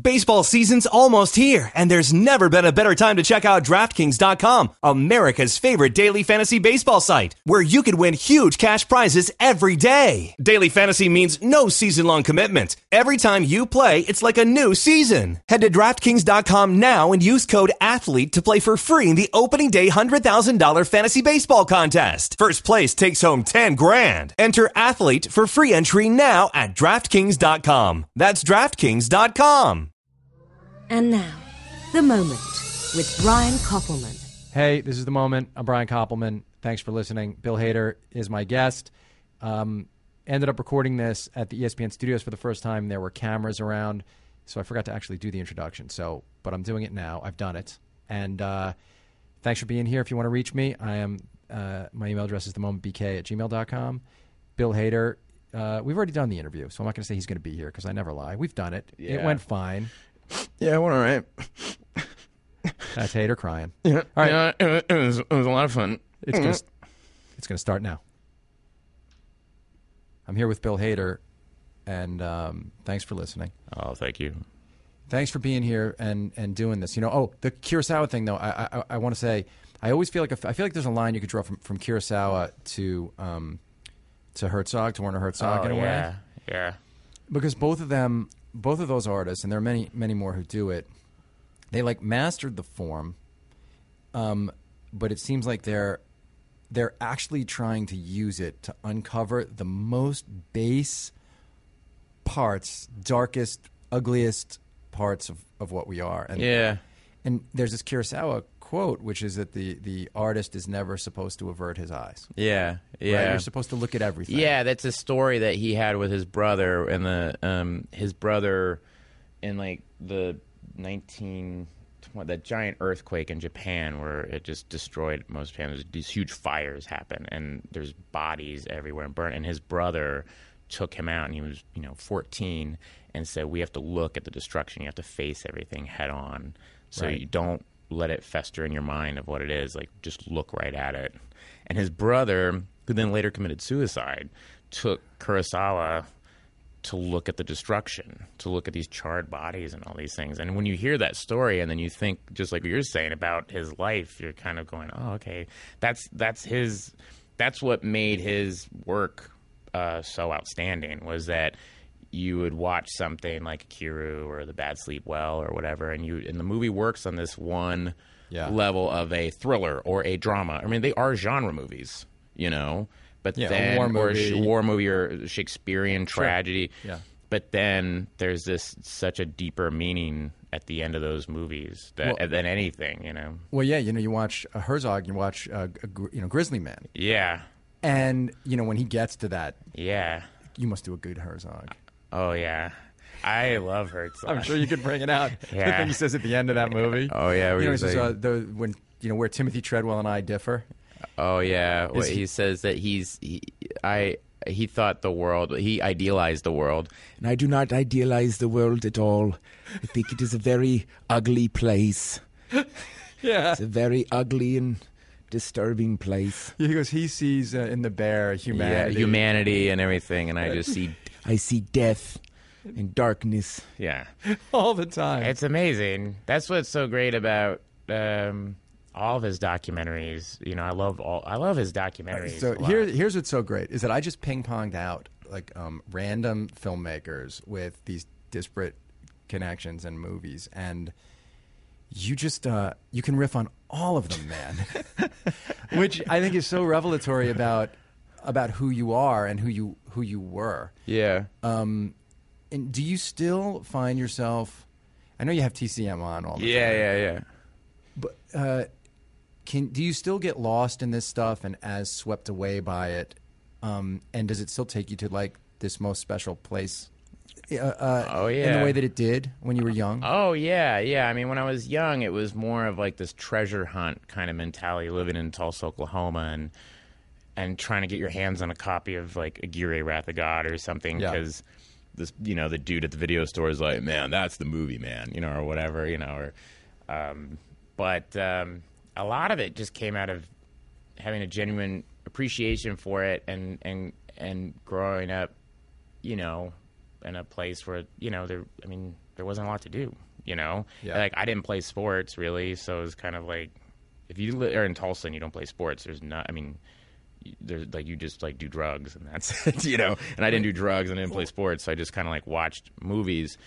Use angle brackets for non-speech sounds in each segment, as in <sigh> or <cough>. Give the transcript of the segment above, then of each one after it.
Baseball season's almost here, and there's never been a better time to check out DraftKings.com, America's favorite daily fantasy baseball site, where you could win huge cash prizes every day. Daily fantasy means no season long commitment. Every time you play, it's like a new season. Head to DraftKings.com now and use code ATHLETE to play for free in the opening day $100,000 fantasy baseball contest. First place takes home 10 grand. Enter ATHLETE for free entry now at DraftKings.com. That's DraftKings.com. And now, The Moment with Brian Koppelman. Hey, this is the moment. I'm Brian Koppelman. Thanks for listening. Bill Hader is my guest. Um, ended up recording this at the ESPN studios for the first time. There were cameras around, so I forgot to actually do the introduction. So, but I'm doing it now. I've done it. And uh, thanks for being here. If you want to reach me, I am. Uh, my email address is themomentbk at gmail.com. Bill Hader. Uh, we've already done the interview, so I'm not going to say he's going to be here because I never lie. We've done it. It went fine. <sniffs> Yeah, it went all right. That's Hader crying. <laughs> Yeah, All right. yeah, it, it was it was a lot of fun. It's gonna it's gonna start now. I'm here with Bill Hader, and um, thanks for listening. Oh, thank you. Thanks for being here and, and doing this. You know, oh, the Kurosawa thing though. I I, I want to say I always feel like if, I feel like there's a line you could draw from from Kurosawa to um, to Herzog to Werner Herzog oh, in a yeah, way yeah. because both of them, both of those artists, and there are many many more who do it. They like mastered the form, um, but it seems like they're they're actually trying to use it to uncover the most base parts, darkest, ugliest parts of, of what we are. And, Yeah. And there's this Kurosawa quote, which is that the, the artist is never supposed to avert his eyes. Yeah, right? yeah. You're supposed to look at everything. Yeah, that's a story that he had with his brother, and the um, his brother in like the nineteen that giant earthquake in Japan where it just destroyed most of Japan. There's these huge fires happen, and there's bodies everywhere and burnt. And his brother took him out, and he was you know 14, and said, "We have to look at the destruction. You have to face everything head on, so Right. you don't." Let it fester in your mind of what it is like just look right at it. And his brother who then later committed suicide took kurosawa to look at the destruction to look at these charred bodies and all these things. And when you hear that story and then you think just like you're saying about his life you're kind of going oh okay. That's that's his that's what made his work uh, so outstanding was that you would watch something like Ikiru or The Bad Sleep Well or whatever, and you and the movie works on this one Yeah. level of a thriller or a drama. I mean, they are genre movies, you know, but Yeah, then war or a movie. war movie or Shakespearean tragedy. Yeah. But then there's this such a deeper meaning at the end of those movies that Well- than anything, you know. Well, yeah, you know, you watch uh, Herzog, you watch, uh, gr- you know, Grizzly Man, Yeah, and you know when he gets to that, yeah. you must do a good Herzog. Oh yeah, I love Herzog. I'm sure you could bring it out. <laughs> the thing he says at the end of that movie. Oh, yeah, where you know, says like- uh, the when you know where Timothy Treadwell and I differ. Oh yeah, Well, he- he says that he's he, I he thought the world he idealized the world, and I do not idealize the world at all. I think it is a very ugly place. <laughs> Yeah, It's a very ugly and disturbing place. he goes. He sees uh, in the bear humanity. Yeah, humanity and everything, and I just see <laughs> I see death and darkness. Yeah, <laughs> all the time. it's amazing. That's what's so great about. Um, all of his documentaries, you know, I love all. I love his documentaries. So here, here's what's so great is that I just ping ponged out like um, random filmmakers with these disparate connections and movies, and you just uh, you can riff on all of them, man. <laughs> <laughs> Which I think is so revelatory about about who you are and who you who you were. yeah, Um, and do you still find yourself? I know you have TCM on all the yeah, time. yeah, yeah. Yeah. But uh, can do you still get lost in this stuff and as swept away by it? Um, and does it still take you to like this most special place? Uh, uh, Oh, in the way that it did when you were young. Oh yeah, yeah. I mean, when I was young, it was more of like this treasure hunt kind of mentality, living in Tulsa, Oklahoma, and and trying to get your hands on a copy of like Aguirre Wrath of God or something Yeah. because this, you know, the dude at the video store is like, man, that's the movie, man, you know, or whatever, you know, or. Um, but um, a lot of it just came out of having a genuine appreciation for it and and and growing up, you know, in a place where you know there. I mean, there wasn't a lot to do. You know, Yeah. like I didn't play sports really, so it was kind of like if you are in Tulsa and you don't play sports, there's not. I mean, there's like you just like do drugs and that's <laughs> it. You know, and I didn't do drugs and I didn't play sports, so I just kind of like watched movies.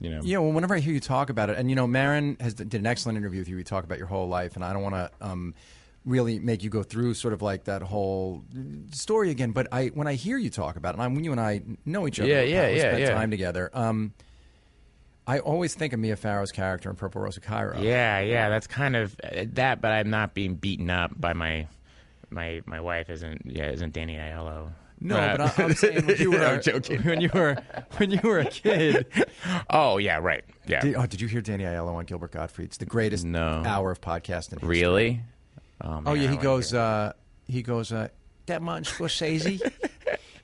You know, Yeah, well, whenever I hear you talk about it, and you know, Marin has did an excellent interview with you. We talk about your whole life, and I don't want to um, really make you go through sort of like that whole story again. But I, when I hear you talk about it, and I, when you and I know each other, Yeah, we yeah, yeah, spent yeah. time together. Um, I always think of Mia Farrow's character in Purple Rose of Cairo. Yeah, yeah, that's kind of uh, that, but I'm not being beaten up by my my my wife isn't yeah isn't Danny Aiello. No, Uh, but I, I'm saying when you <laughs> were I'm joking. when you were when you were a kid. <laughs> oh yeah, right, yeah. Did, oh, did you hear Danny Aiello on Gilbert Gottfried? It's the greatest No. hour of podcasting. history. really? Oh, Oh yeah, he goes. Uh, he goes. Uh, that Martin Scorsese. <laughs> he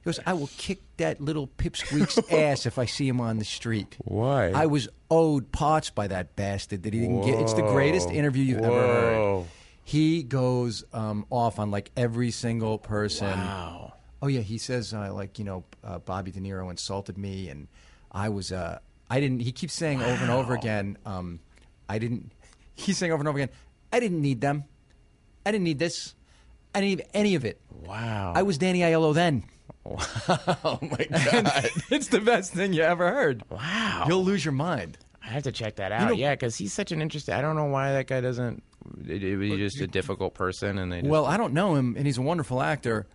goes. I will kick that little pipsqueak's ass if I see him on the street. Why? I was owed parts by that bastard that he didn't get. It's the greatest interview you've ever heard. He goes um, off on like every single person. Wow. Oh yeah, he says uh, like you know uh, Bobby De Niro insulted me, and I was uh, I didn't. He keeps saying over and over again. Um, I didn't. <laughs> He's saying over and over again. I didn't need them. I didn't need this. I didn't need any of it. Wow. I was Danny Aiello then. <laughs> oh my <laughs> god. it's the best thing you ever heard. wow. You'll lose your mind. I have to check that out. know- yeah, because he's such an interesting. I don't know why that guy doesn't. Was just a difficult person, and they. Just, Well, I don't know him, and he's a wonderful actor.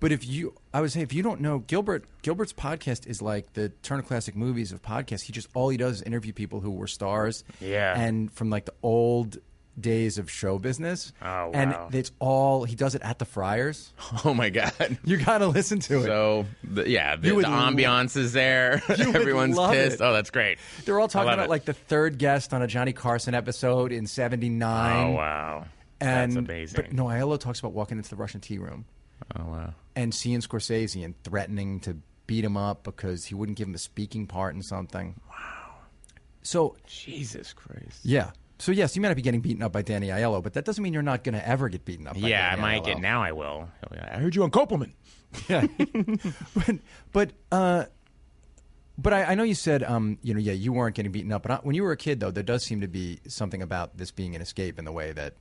But if you, I would say, if you don't know Gilbert, Gilbert's podcast is like the Turner Classic Movies of podcasts. He just all he does is interview people who were stars, Yeah. and from like the old days of show business. Oh, And it's all he does it at the Friars. <laughs> oh my god. You got to listen to it. So the, yeah, the, the ambiance is there. <laughs> Everyone's pissed. it. Oh, that's great. They're all talking about it. like the third guest on a Johnny Carson episode in '79. Oh wow, and that's amazing. but no, Aiello talks about walking into the Russian tea room. Oh wow. and seeing Scorsese and threatening to beat him up because he wouldn't give him a speaking part in something. Wow. So Jesus Christ. yeah. So yes, you might not be getting beaten up by Danny Aiello, but that doesn't mean you're not going to ever get beaten up. by Yeah, I might Aiello. get now. I will. I heard you on Copeland. <laughs> Yeah. but but uh, but I, I know you said um, you know yeah you weren't getting beaten up, but I, when you were a kid though, there does seem to be something about this being an escape in the way that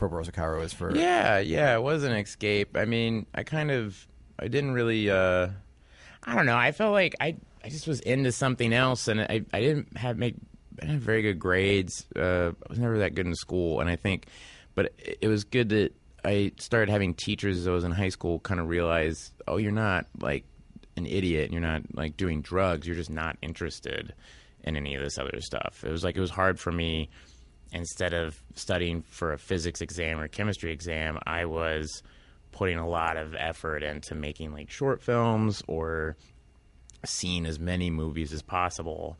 Rose of Cairo is for Yeah, yeah, it was an escape. I mean, I kind of, I didn't really, uh, I don't know. I felt like I, I just was into something else, and I, I didn't have make, I didn't very good grades. Uh, I was never that good in school, and I think, but it, it was good that I started having teachers as I was in high school. Kind of realize, oh, you're not like an idiot, and you're not like doing drugs. You're just not interested in any of this other stuff. It was like it was hard for me instead of studying for a physics exam or chemistry exam, I was putting a lot of effort into making like short films or seeing as many movies as possible.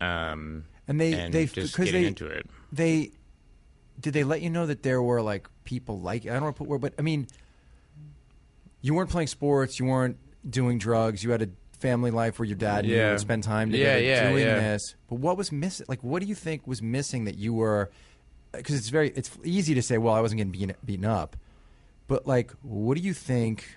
Um, And they- and they- just 'cause getting they- into it. they did they let you know that there were like people like I don't want to put word, but I mean, you weren't playing sports, you weren't doing drugs, you had a family life where your dad and you Yeah. would spend time Yeah, together yeah, doing yeah. this. But what was missing? Like, what do you think was missing that you were? Because it's very it's easy to say, well, I wasn't getting beaten, beaten up, but like, what do you think?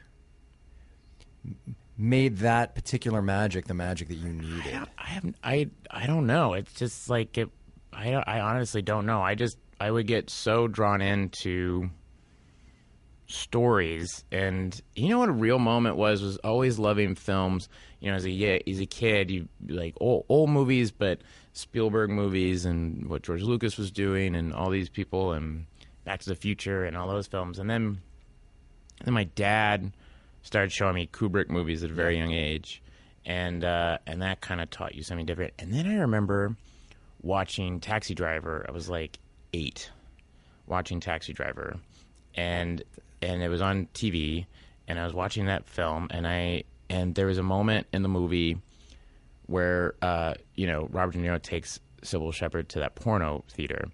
Made that particular magic the magic that you needed. I have I I don't know. It's just like it. I I honestly don't know. I just I would get so drawn into stories, and you know what a real moment was was always loving films. You know, as a yeah, as a kid, you like old old movies, but Spielberg movies and what George Lucas was doing, and all these people, and Back to the Future, and all those films, and then then my dad started showing me Kubrick movies at a very young age, and uh, and that kind of taught you something different. And then I remember watching Taxi Driver. I was like eight, watching Taxi Driver, and and it was on TV, and I was watching that film, and I and there was a moment in the movie where uh, you know Robert De Niro takes Cybill Shepherd to that porno theater.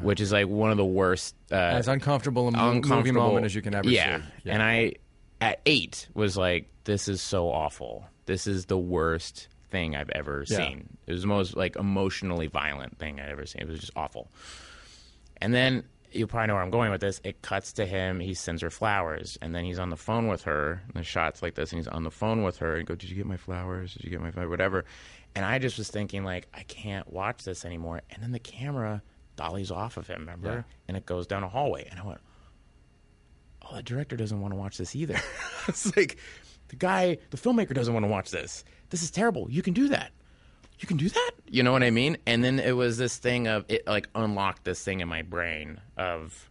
Which is like one of the worst. Uh, As uncomfortable a mo- uncomfortable moment as you can ever yeah. see. And I, at eight, was like, "This is so awful. This is the worst thing I've ever Yeah. seen. It was the most like emotionally violent thing I'd ever seen. It was just awful." And then you probably know where I'm going with this. It cuts to him. He sends her flowers, and then he's on the phone with her. And the shots like this, and he's on the phone with her, and go, "Did you get my flowers? Did you get my flowers? Whatever." And I just was thinking like, I can't watch this anymore. And then the camera dollies off of him, remember? Yeah. And it goes down a hallway. And I went, oh, the director doesn't want to watch this either. <laughs> <laughs> it's like the guy, the filmmaker doesn't want to watch this. This is terrible. You can do that. You can do that. You know what I mean? And then it was this thing of it like unlocked this thing in my brain of,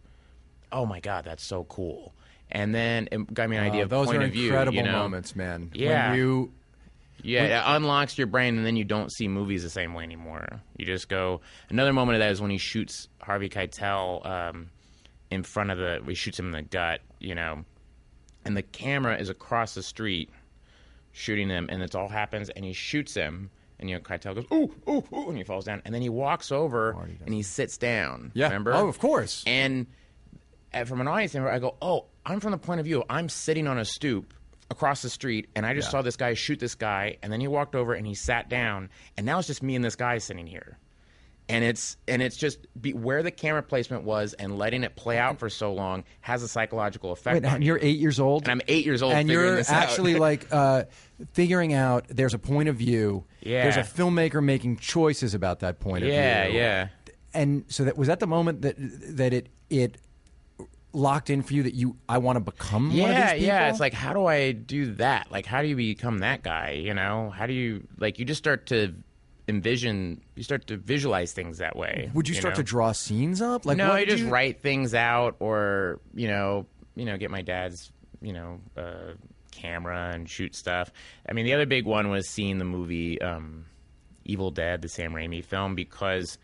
oh my god, that's so cool. And then it got me an idea Uh, of those point are of view. incredible you know? moments, man. Yeah. When you Yeah, it unlocks your brain, and then you don't see movies the same way anymore. You just go. Another moment of that is when he shoots Harvey Keitel um, in front of the. He shoots him in the gut, you know, and the camera is across the street shooting him, and it all happens, and he shoots him, and you know Keitel goes ooh ooh ooh, and he falls down, and then he walks over and he sits down. Yeah. remember? Oh, of course. And uh, from an audience member, I go, oh, I'm from the point of view, I'm sitting on a stoop across the street, and I just saw this guy shoot this guy, and then he walked over and he sat down, and now it's just me and this guy sitting here. And it's and it's just be, where the camera placement was and letting it play out for so long has a psychological effect. Wait, and you. you're eight years old, And I'm eight years old and figuring you're actually <laughs> like uh, figuring out. There's a point of view. Yeah. There's a filmmaker making choices about that point of yeah, view. yeah. Yeah. And so that was that the moment that that it it locked in for you that you I want to become one of Yeah, these people. yeah. It's like, how do I do that? Like, how do you become that guy? You know, how do you like? You just start to envision. You start to visualize things that way. would you start know? to draw scenes up? Like no, I just you- write things out, or you know, you know, get my dad's, you know, uh, camera and shoot stuff. I mean, the other big one was seeing the movie um, Evil Dead, the Sam Raimi film, because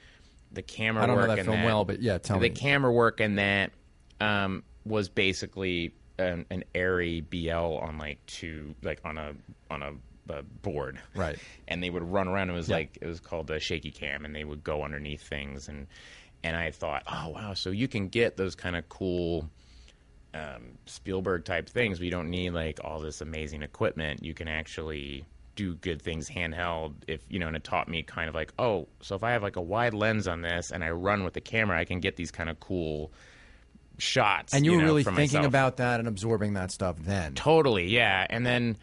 the camera I don't know work that film that, well, but yeah, tell the me. camera work in that um, was basically an, an Arri BL on like two, like on a on a, a board, Right. and they would run around. It was like it was called a shaky cam, and they would go underneath things, and and I thought, oh wow, so you can get those kind of cool um, Spielberg type things, We don't need like all this amazing equipment. You can actually do good things handheld. If you know, and it taught me kind of like, oh, so if I have like a wide lens on this and I run with the camera, I can get these kind of cool shots. and you, were know, really thinking myself. about that and absorbing that stuff then. totally, yeah, and then.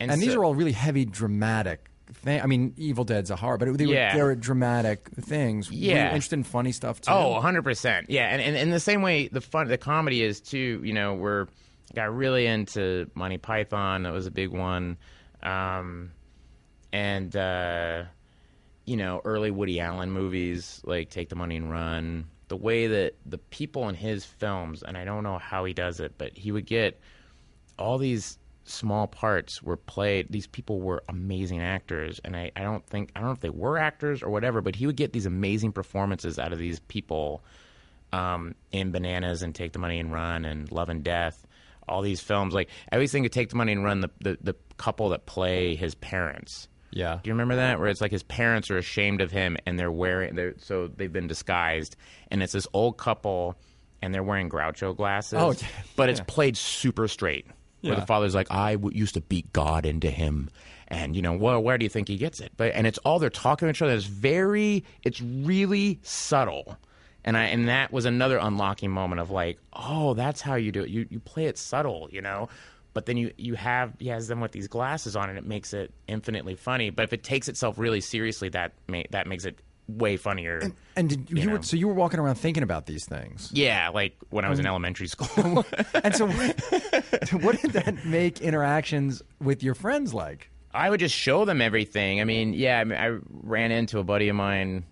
And, and these are all really heavy dramatic thing. I mean, Evil Dead's a horror, but they were, they were dramatic things. Were Yeah. interested in funny stuff too. Oh, 100%. Yeah, and, and in the same way the fun the comedy is too, you know, we're got really into Monty Python, that was a big one. Um and uh you know, early Woody Allen movies like Take the Money and Run. The way that the people in his films, and I don't know how he does it, but he would get all these small parts were played. These people were amazing actors, and I, I don't think I don't know if they were actors or whatever, but he would get these amazing performances out of these people um, in Bananas and Take the Money and Run and Love and Death. All these films, like I always think of Take the Money and Run, the the, the couple that play his parents. yeah. Do you remember that? Where it's like his parents are ashamed of him and they're wearing, they're, so they've been disguised. And it's this old couple and they're wearing Groucho glasses. Oh, <laughs> yeah. But it's played super straight. Where the father's like, I w- used to beat God into him. And, you know, well, where do you think he gets it? But And it's all they're talking to each other. It's very, it's really subtle. And I and that was another unlocking moment of like, oh, that's how you do it. You you play it subtle, you know. But then you you have he has them with these glasses on, and it makes it infinitely funny. But if it takes itself really seriously, that ma- that makes it way funnier. And did, you, you were so you were walking around thinking about these things. yeah, like when I was in Um, elementary school. <laughs> and so, what, <laughs> what did that make interactions with your friends like? I would just show them everything. I mean, yeah, I, mean, I ran into a buddy of mine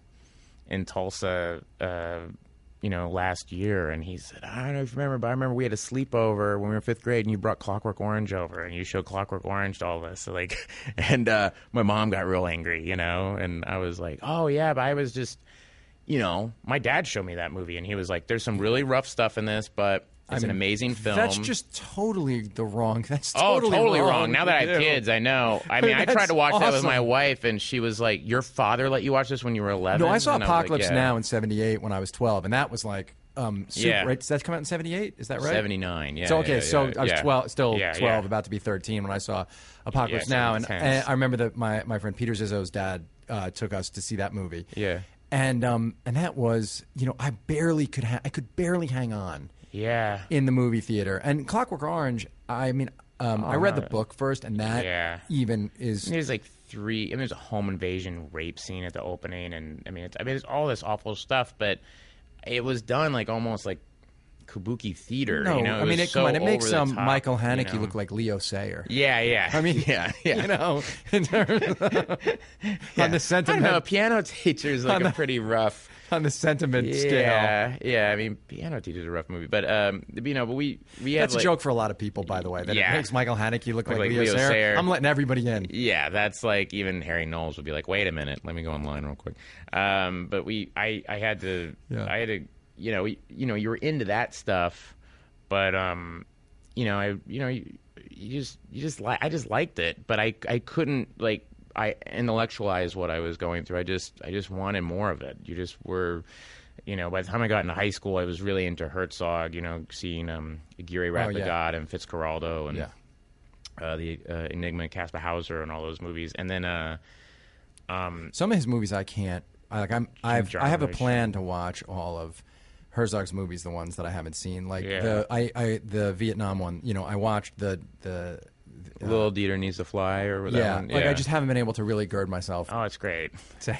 in Tulsa, uh, you know, last year, and he said, I don't know if you remember, but I remember we had a sleepover when we were fifth grade, and you brought Clockwork Orange over, and you showed Clockwork Orange to all of us. So like, <laughs> and uh, my mom got real angry, you know, and I was like, oh yeah, but I was just, you know, my dad showed me that movie, and he was like, there's some really rough stuff in this, but it's an amazing film. That's just totally the wrong. That's Oh, totally, totally wrong. Now that I have kids, I know. <laughs> I mean, I tried to watch that with my wife, and she was like, "Your father let you watch this when you were 11? No, I saw And was like, Apocalypse "Yeah." Now in '78 when I was 12, and that was like um, super. Yeah. Right? Did that come out in '78? Is that right? 79. Yeah. So okay, yeah, so I was yeah. 12, still Yeah, 12, yeah. about to be 13 when I saw Apocalypse Now, and, and I remember that my my friend Peter Zizzo's dad uh, took us to see that movie. Yeah. and um, and that was you know I barely could ha- I could barely hang on Yeah. in the movie theater. And Clockwork Orange, I mean, um, I read the book first, and that Yeah. even is There's like three. I mean, there's a home invasion rape scene at the opening, and I mean, it's, I mean, it's all this awful stuff, but it was done like almost like kabuki theater. No, you know? I mean, it, come so on, it makes um, top, Michael you Haneke know? look like Leo Sayer. Yeah, yeah. I mean, <laughs> yeah, yeah. You know, in terms of- <laughs> <laughs> on the I don't know. sentiment, Piano teacher's like a pretty rough. on the sentiment scale. Yeah, yeah. I mean, piano teacher's a rough movie, but um, you know, but we we had That's a joke for a lot of people, by the way. That Yeah. it makes Michael Haneke look like, like Leo, Leo Sayer. Sayer. I'm letting everybody in. Yeah, that's like even Harry Knowles would be like, "Wait a minute, let me go online real quick." Um, but we, I, I had to, Yeah. I had to, you know, you know, you were into that stuff, but um, you know, I, you know, you, you just, you just like, I just liked it, but I, I couldn't like, I intellectualize what I was going through. I just, I just wanted more of it. You just were. You know, by the time I got into high school, I was really into Herzog. You know, seeing um, Aguirre, Wrath Oh, yeah. God, and Fitzcarraldo, and Yeah. uh, the uh, Enigma, Kaspar Hauser, and all those movies. And then, uh, um, Some of his movies I can't. I, like I'm. I've. I have a plan to watch all of Herzog's movies, the ones that I haven't seen. Like Yeah. the I, I the Vietnam one. You know, I watched the the. Uh, Little Dieter needs to fly, or that yeah, one. like I just haven't been able to really gird myself. Oh, it's great. <laughs> to-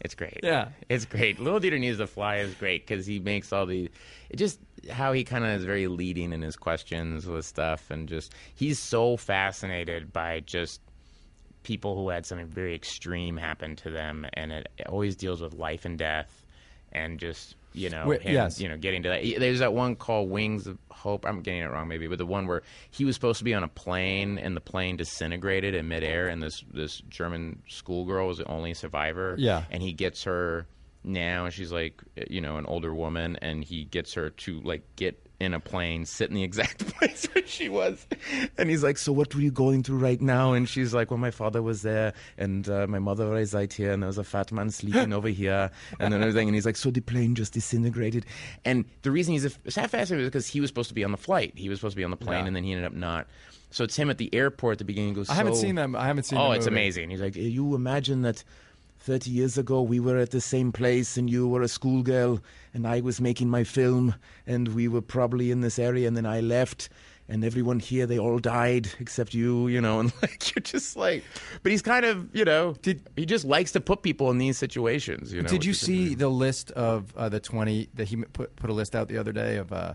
It's great. Yeah. it's great. Little Dieter needs to fly is great because he makes all the. It just how he kind of is very leading in his questions with stuff, and just he's so fascinated by just people who had something very extreme happen to them, and it, it always deals with life and death, and just you know him, yes. you know getting to that. There's that one called Wings of Hope. I'm getting it wrong maybe, but the one where he was supposed to be on a plane and the plane disintegrated in midair, and this this German schoolgirl was the only survivor. Yeah. and he gets her now, and she's like you know an older woman, and he gets her to like get in a plane, sit in the exact <laughs> place where she was, and he's like, "So what were you going through right now?" And she's like, "Well, my father was there, and uh, my mother was right here, and there was a fat man sleeping over here, and then everything." And he's like, "So the plane just disintegrated." And the reason he's so fascinated is because he was supposed to be on the flight. He was supposed to be on the plane, Yeah. and then he ended up not. So it's him at the airport at the beginning. Goes, I haven't "So- seen them. I haven't seen. Oh, it's movie. amazing. He's like, you imagine that 30 years ago we were at the same place and you were a schoolgirl and I was making my film and we were probably in this area and then I left and everyone here they all died except you, you know, <laughs> and like you're just like but he's kind of, you know, Did- he just likes to put people in these situations, you know. Did you see the list of uh, the twenty that he put put a list out the other day of uh,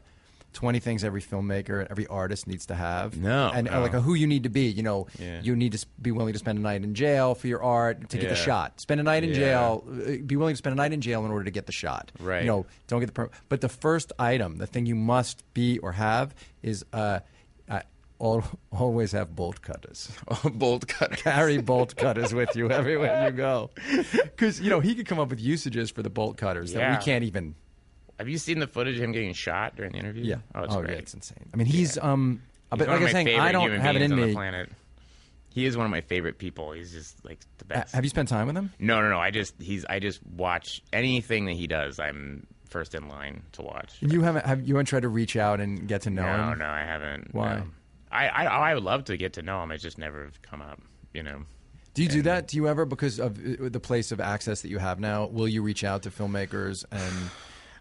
twenty things every filmmaker, and every artist needs to have? No, and no. like a who you need to be. You know, Yeah. you need to be willing to spend a night in jail for your art to get the shot. Spend a night in Yeah. jail. uh, Be willing to spend a night in jail in order to get the shot. Right. You know, don't get the. Per- but the first item, the thing you must be or have, is uh, uh, al- always have bolt cutters. <laughs> bolt cutter? carry bolt cutters with you everywhere you go. <laughs> Because, you know, he could come up with usages for the bolt cutters that we can't even. Have you seen the footage of him getting shot during the interview? Yeah. Oh, it's yeah, great. it's insane. I mean, he's, um, He's but like I'm saying, I don't have it in me. the planet. He is one of my favorite people. He's just like the Uh, best. have you spent time with him? No, no, no. I just he's I just watch anything that he does. I'm first in line to watch. You haven't, have you haven't tried to reach out and get to know No, him? no, no, I haven't. Why? no. I, I I would love to get to know him. It's just never come up. You know. Do you do that? Do you ever, because of uh, the place of access that you have now, will you reach out to filmmakers and.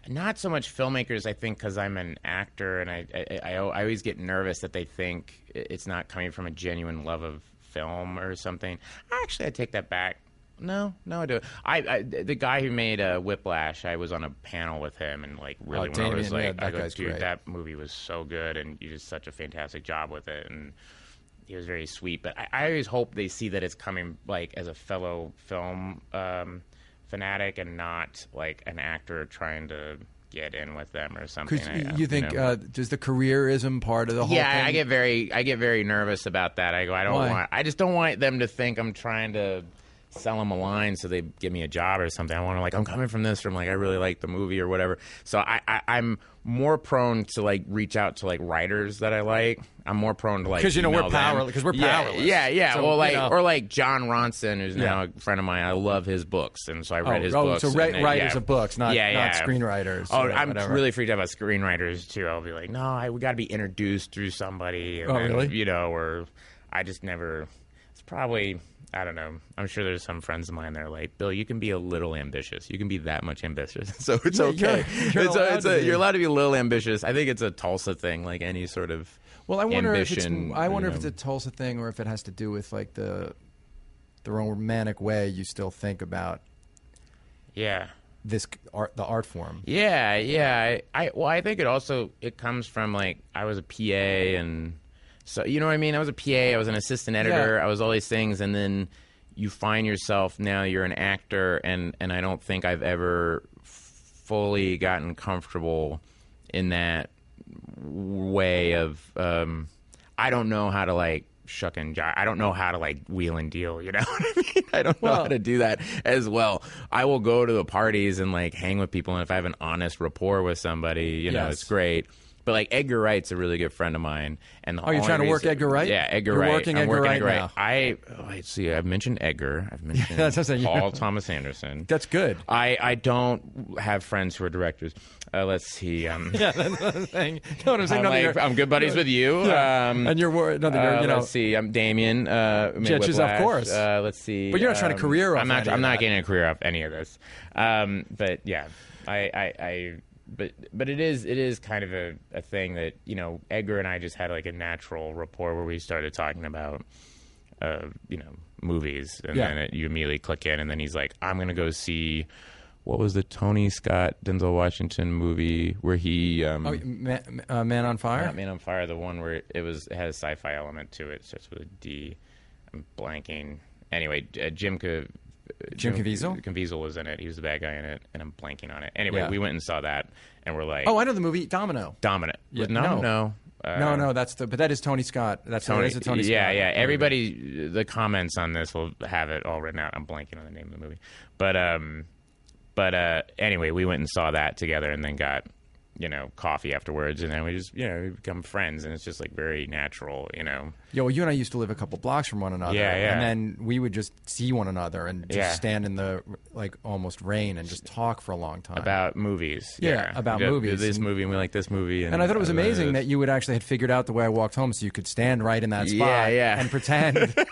Not so much filmmakers, I think, because I'm an actor, and I, I, I, I always get nervous that they think it's not coming from a genuine love of film or something. Actually, I take that back. No, no, I do. I, I the guy who made uh, Whiplash, I was on a panel with him, and like really, Oh, when I Damien, was like, yeah, that I go, dude, great." that movie was so good, and you did such a fantastic job with it, and he was very sweet. But I, I always hope they see that it's coming like as a fellow film um, fanatic and not like an actor trying to get in with them or something. I- you think, know. uh, does the careerism part of the whole yeah, thing? I- I get very, I get very nervous about that. I go, I don't Why? want, I just don't want them to think I'm trying to sell them a line so they give me a job or something. I want to like, I'm coming from this from like, I really like the movie or whatever. So I, I I'm more prone to like reach out to like writers that I like. I'm more prone to like because you know, we're email them. power- 'cause we're yeah, powerless. Yeah, yeah. So, well, you like know. or like Jon Ronson, who's now Yeah. a friend of mine. I love his books, and so I read Oh, his oh, books. so and then- writers yeah. of books, not- yeah, not screenwriters Oh, I'm whatever. really freaked out about screenwriters too. I'll be like, no, I, we got to be introduced through somebody. And Oh, then, really? You know, or I just never. It's probably. I don't know. I'm sure there's some friends of mine that are like, Bill, you can be a little ambitious. You can be that much ambitious. <laughs> So it's Yeah, okay. you're- <laughs> you're it's allowed it's to be. you're allowed to be a little ambitious. I think it's a Tulsa thing, like any sort of Well, I wonder if it's. I wonder you if it's a Tulsa thing or if it has to do with like the the romantic way you still think about Yeah. this art, the art form. Yeah, yeah. I, I well, I think it also it comes from like I was a PA and so you know what I mean. I was a PA. I was an assistant editor. Yeah. I was all these things, and then you find yourself now you're an actor, and and I don't think I've ever fully gotten comfortable in that way of um, I don't know how to like shuck and jive. I don't know how to like wheel and deal. You know <laughs> what I mean? I don't know Well- how to do that as well. I will go to the parties and like hang with people, and if I have an honest rapport with somebody, you know, Yes. it's great. But like Edgar Wright's a really good friend of mine, and the Oh, you're trying to work reason- Edgar Wright? Yeah, Edgar You're Wright. working I'm Edgar working Wright Edgar Wright. now. I oh, wait, see, I've mentioned Edgar. I've <laughs> mentioned That's what I'm saying. Paul Thomas Anderson. That's good. I, I don't have friends who are directors. Uh, let's see. Um, <laughs> Yeah, that's what I'm saying. No, what I'm saying. I'm, like, I'm good buddies with you. Um, and you're worried. No, that you're, uh, you know, let's see. I'm Damien. Uh, made Judges, of Whiplash. course. Uh, let's see. But you're not trying to um, career off I'm not. any of I'm not that. getting a career off any of this. Um, but yeah, I, I, I, but but it is it is kind of a, a thing that you know Edgar and I just had like a natural rapport where we started talking about, uh, you know, movies, and Yeah. then it, you immediately click in, and then he's like, I'm gonna go see. What was the Tony Scott Denzel Washington movie where he um, oh, man, uh, Man on Fire. not Man on Fire, the one where it was it had a sci-fi element to it. It starts with a D. I'm blanking. Anyway, uh, Jim Ca- Jim Caviezel? Caviezel was in it. He was the bad guy in it, and I'm blanking on it. Anyway, Yeah. we went and saw that, and we're like, Oh, I know the movie Domino. dominant. Yeah, no, no. no, uh, no, no, that's the. But that is Tony Scott. That's Tony, that is a Tony yeah, Scott. yeah. movie. Everybody, the comments on this will have it all written out. I'm blanking on the name of the movie, but um, but uh, anyway, we went and saw that together, and then got you know coffee afterwards, and then we just you know we become friends, and it's just like very natural, you know. Yo, you and I used to live a couple blocks from one another. Yeah, yeah. And then we would just see one another and just Yeah. stand in the like almost rain and just talk for a long time. about movies. Yeah, about We movies. This movie, and we like this movie. And, and I thought it was uh, amazing that you would actually had figured out the way I walked home, so you could stand right in that spot Yeah, yeah. and pretend. <laughs>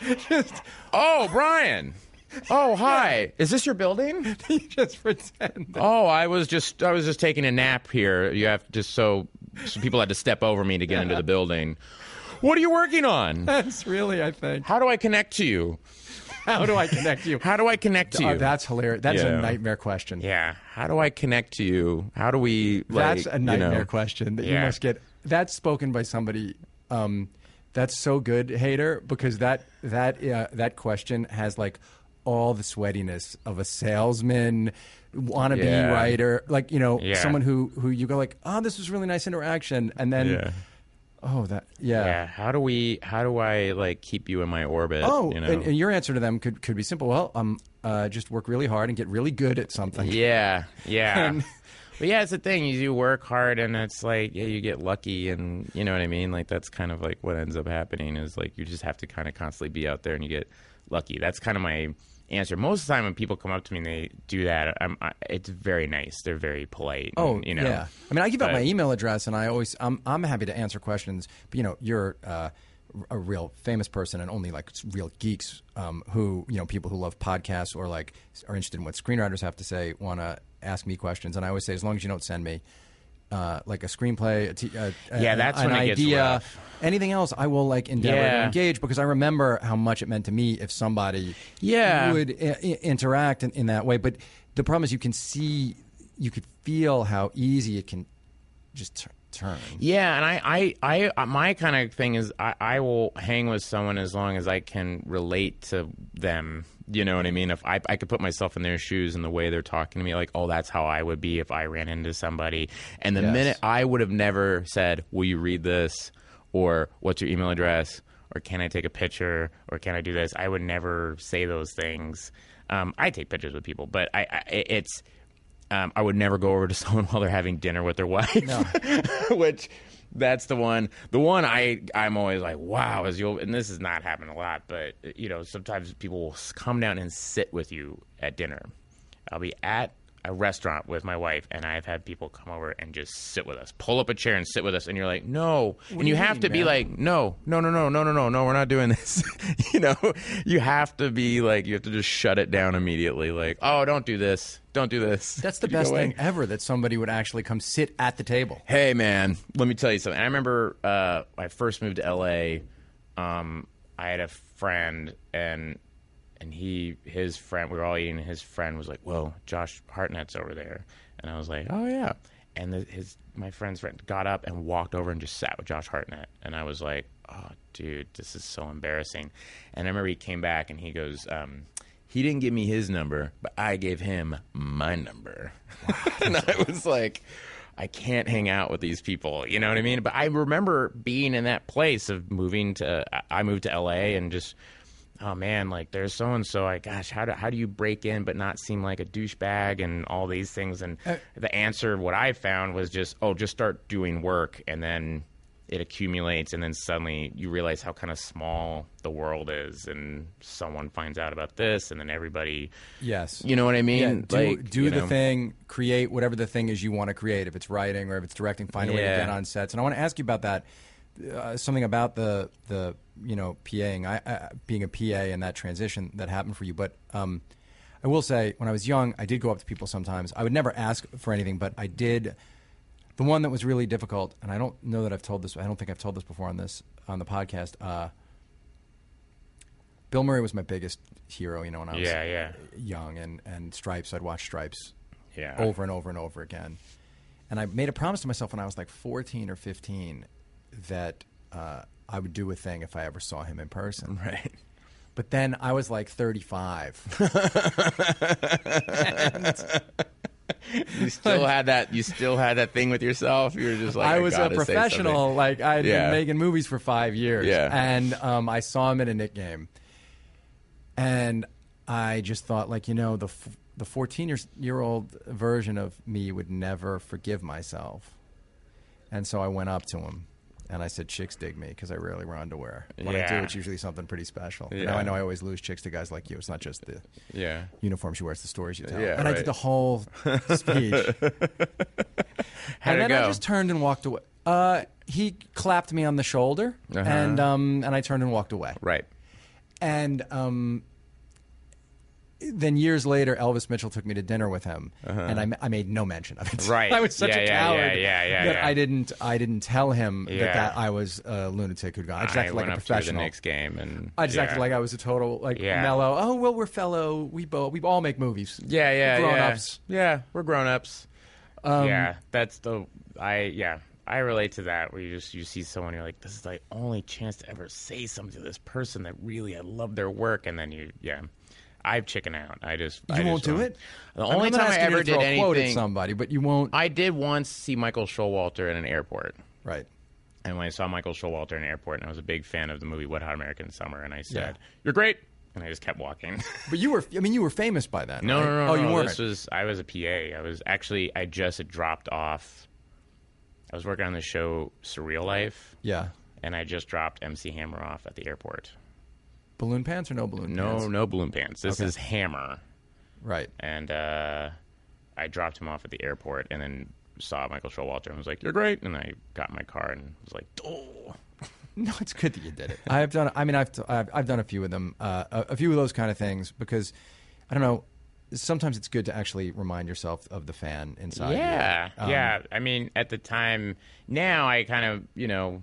<laughs> Oh, Brian. Oh, hi. Is this your building? <laughs> you just pretend. Oh, I was just I was just taking a nap here. You have just so, so people had to step over me to get into the building. What are you working on? That's really, I think. How do I connect to you? How do I connect you? How do I connect to you? Oh, that's hilarious. That's Yeah. a nightmare question. yeah. How do I connect to you? How do we? Like, That's a you nightmare know- question that you must get. That's spoken by somebody. Um, that's so good, Hader, because that that uh, that question has like all the sweatiness of a salesman, wannabe Yeah. writer, like you know, Yeah. someone who who you go like, oh, this was really nice interaction, and then Yeah. oh that yeah. Yeah. How do we? How do I like keep you in my orbit? Oh, you know? and, and your answer to them could, could be simple. Well, um, uh, just work really hard and get really good at something. Yeah, yeah. <laughs> And- but yeah, it's the thing. You do work hard, and it's like yeah, you get lucky, and you know what I mean. Like that's kind of like what ends up happening is like you just have to kind of constantly be out there, and you get lucky. That's kind of my answer. Most of the time, when people come up to me and they do that, I'm, I, it's very nice. They're very polite. Oh, and, you know. yeah. I mean, I give out my email address, and I always I'm I'm happy to answer questions. But you know, you're uh, a real famous person, and only like real geeks um, who you know people who love podcasts or like are interested in what screenwriters have to say want to ask me questions. And I always say, as long as you don't send me. Uh, like a screenplay, a t- uh, Yeah, that's an when it gets idea, rough. anything else, I will like endeavor to engage because I remember how much it meant to me if somebody Yeah. would I- I- interact in, in that way. But the problem is, you can see, you could feel how easy it can just turn. Yeah, and I, I, I my kind of thing is I, I will hang with someone as long as I can relate to them. You know what I mean? If I, I could put myself in their shoes and the way they're talking to me, like, oh, that's how I would be if I ran into somebody. And the Yes. minute I would have never said, "Will you read this?" or "What's your email address?" or "Can I take a picture?" or "Can I do this?" I would never say those things. Um, I take pictures with people, but I, I it's um, I would never go over to <laughs> someone while they're having dinner with their wife. <laughs> Which that's the one. The one I I'm always like, wow, is you and this has not happened a lot, but you know sometimes people will come down and sit with you at dinner. I'll be at a restaurant with my wife, and I've had people come over and just sit with us, pull up a chair and sit with us, and you're like, no, and you you have mean, to be like, no, no, no, no, no, no, no, no, we're not doing this. <laughs> you know, you have to be like, you have to just shut it down immediately. Like, oh, don't do this, don't do this. That's the Could best thing ever that somebody would actually come sit at the table. Hey man, let me tell you something. I remember uh, I first moved to LA. Um, I had a friend and and he his friend we were all eating. and His friend was like, "Whoa, Josh Hartnett's over there," and I was like, "Oh yeah." And the, his my friend's friend got up and walked over and just sat with Josh Hartnett, and I was like, "Oh, dude, this is so embarrassing." And I remember he came back and he goes, um, "He didn't give me his number, but I gave him my number," <laughs> and I was like. I can't hang out with these people. You know what I mean? But I remember being in that place of moving to. I moved to LA and just, oh man, like there's so and so. Like, gosh, how do how do you break in but not seem like a douchebag and all these things? And the answer, what I found was just, oh, just start doing work, and then it accumulates, and then suddenly you realize how kind of small the world is, and someone finds out about this, and then everybody. Yes. You know what I mean? Yeah, do Like, do the know. thing, create whatever the thing is you want to create. If it's writing or if it's directing, find a way to get on sets. And I want to ask you about that. Uh, something about the the you know PAing, I, I, being a PA and that transition that happened for you. But um, I will say, when I was young, I did go up to people sometimes. I would never ask for anything, but I did. The one that was really difficult, and I don't know that I've told this. I don't think I've told this before on this on the podcast. Uh, Bill Murray was my biggest hero. You know, when I was Yeah, yeah. young and and Stripes. I'd watch Stripes Yeah. over and over and over again. And I made a promise to myself when I was like 14 or 15 that uh, I would do a thing if I ever saw him in person. <laughs> Right. But then I was like 35. <laughs> You still had that. You still had that thing with yourself. You were just like, I I was a professional. Like I'd Yeah. been making movies for five years. Yeah. And um, I saw him at a Knicks game, and I just thought, like, you know, the f- the 14 year, year old version of me would never forgive myself, and so I went up to him. And I said, "Chicks dig me because I rarely wear underwear. When I do, Yeah. it's usually something pretty special. Yeah. Now I know I always lose chicks to guys like you. It's not just the Yeah. uniforms you wear; it's the stories you tell. Yeah, and I did the whole speech. <laughs> And then I just turned and walked away. Uh, he clapped me on the shoulder, Uh-huh. and um, and I turned and walked away. Right. And um, then years later, Elvis Mitchell took me to dinner with him, and I, I made no mention of it. Uh-huh. Right. <laughs> I was such Yeah, a coward yeah, yeah, yeah, that yeah. I didn't I didn't tell him that, Yeah. that I was a lunatic who'd gone. I just I like went a up to the professional. Knicks game and I just yeah. acted like I was a total like Yeah. mellow. Oh well, we're fellow. We both we all make movies. Yeah, yeah, grown yeah. ups. Yeah, we're grown ups. Um, yeah, that's the I yeah. I relate to that where you just you see someone you're like this is the only chance to ever say something to this person that really I love their work and then you yeah I've chicken out I just You I won't just do it. the only I'm not time I asking you ever to throw did a quote at anything somebody, but you won't. I did once see Michael Showalter in an airport right. and when I saw Michael Showalter in an airport and I was a big fan of the movie Wet Hot American Summer and I said Yeah. you're great and I just kept walking <laughs> But you were. I mean, you were famous by then. No, right? no, no. Oh, you no. weren't. This was I was a PA. I was actually I just had dropped off. I was working on the show Surreal Life, yeah. and I just dropped MC Hammer off at the airport. Balloon pants or no balloon No, pants? no no balloon pants. This Okay. is Hammer, Right. and uh, I dropped him off at the airport, and then saw Michael Showalter and was like, "You're great," and I got in my car and was like, "Oh." <laughs> No, it's good that you did it. I've done. I mean, I've I've, I've done a few of them, uh, a, a few of those kind of things because I don't know. Sometimes it's good to actually remind yourself of the fan inside. Yeah, Um, yeah. I mean, at the time, now I kind of, you know,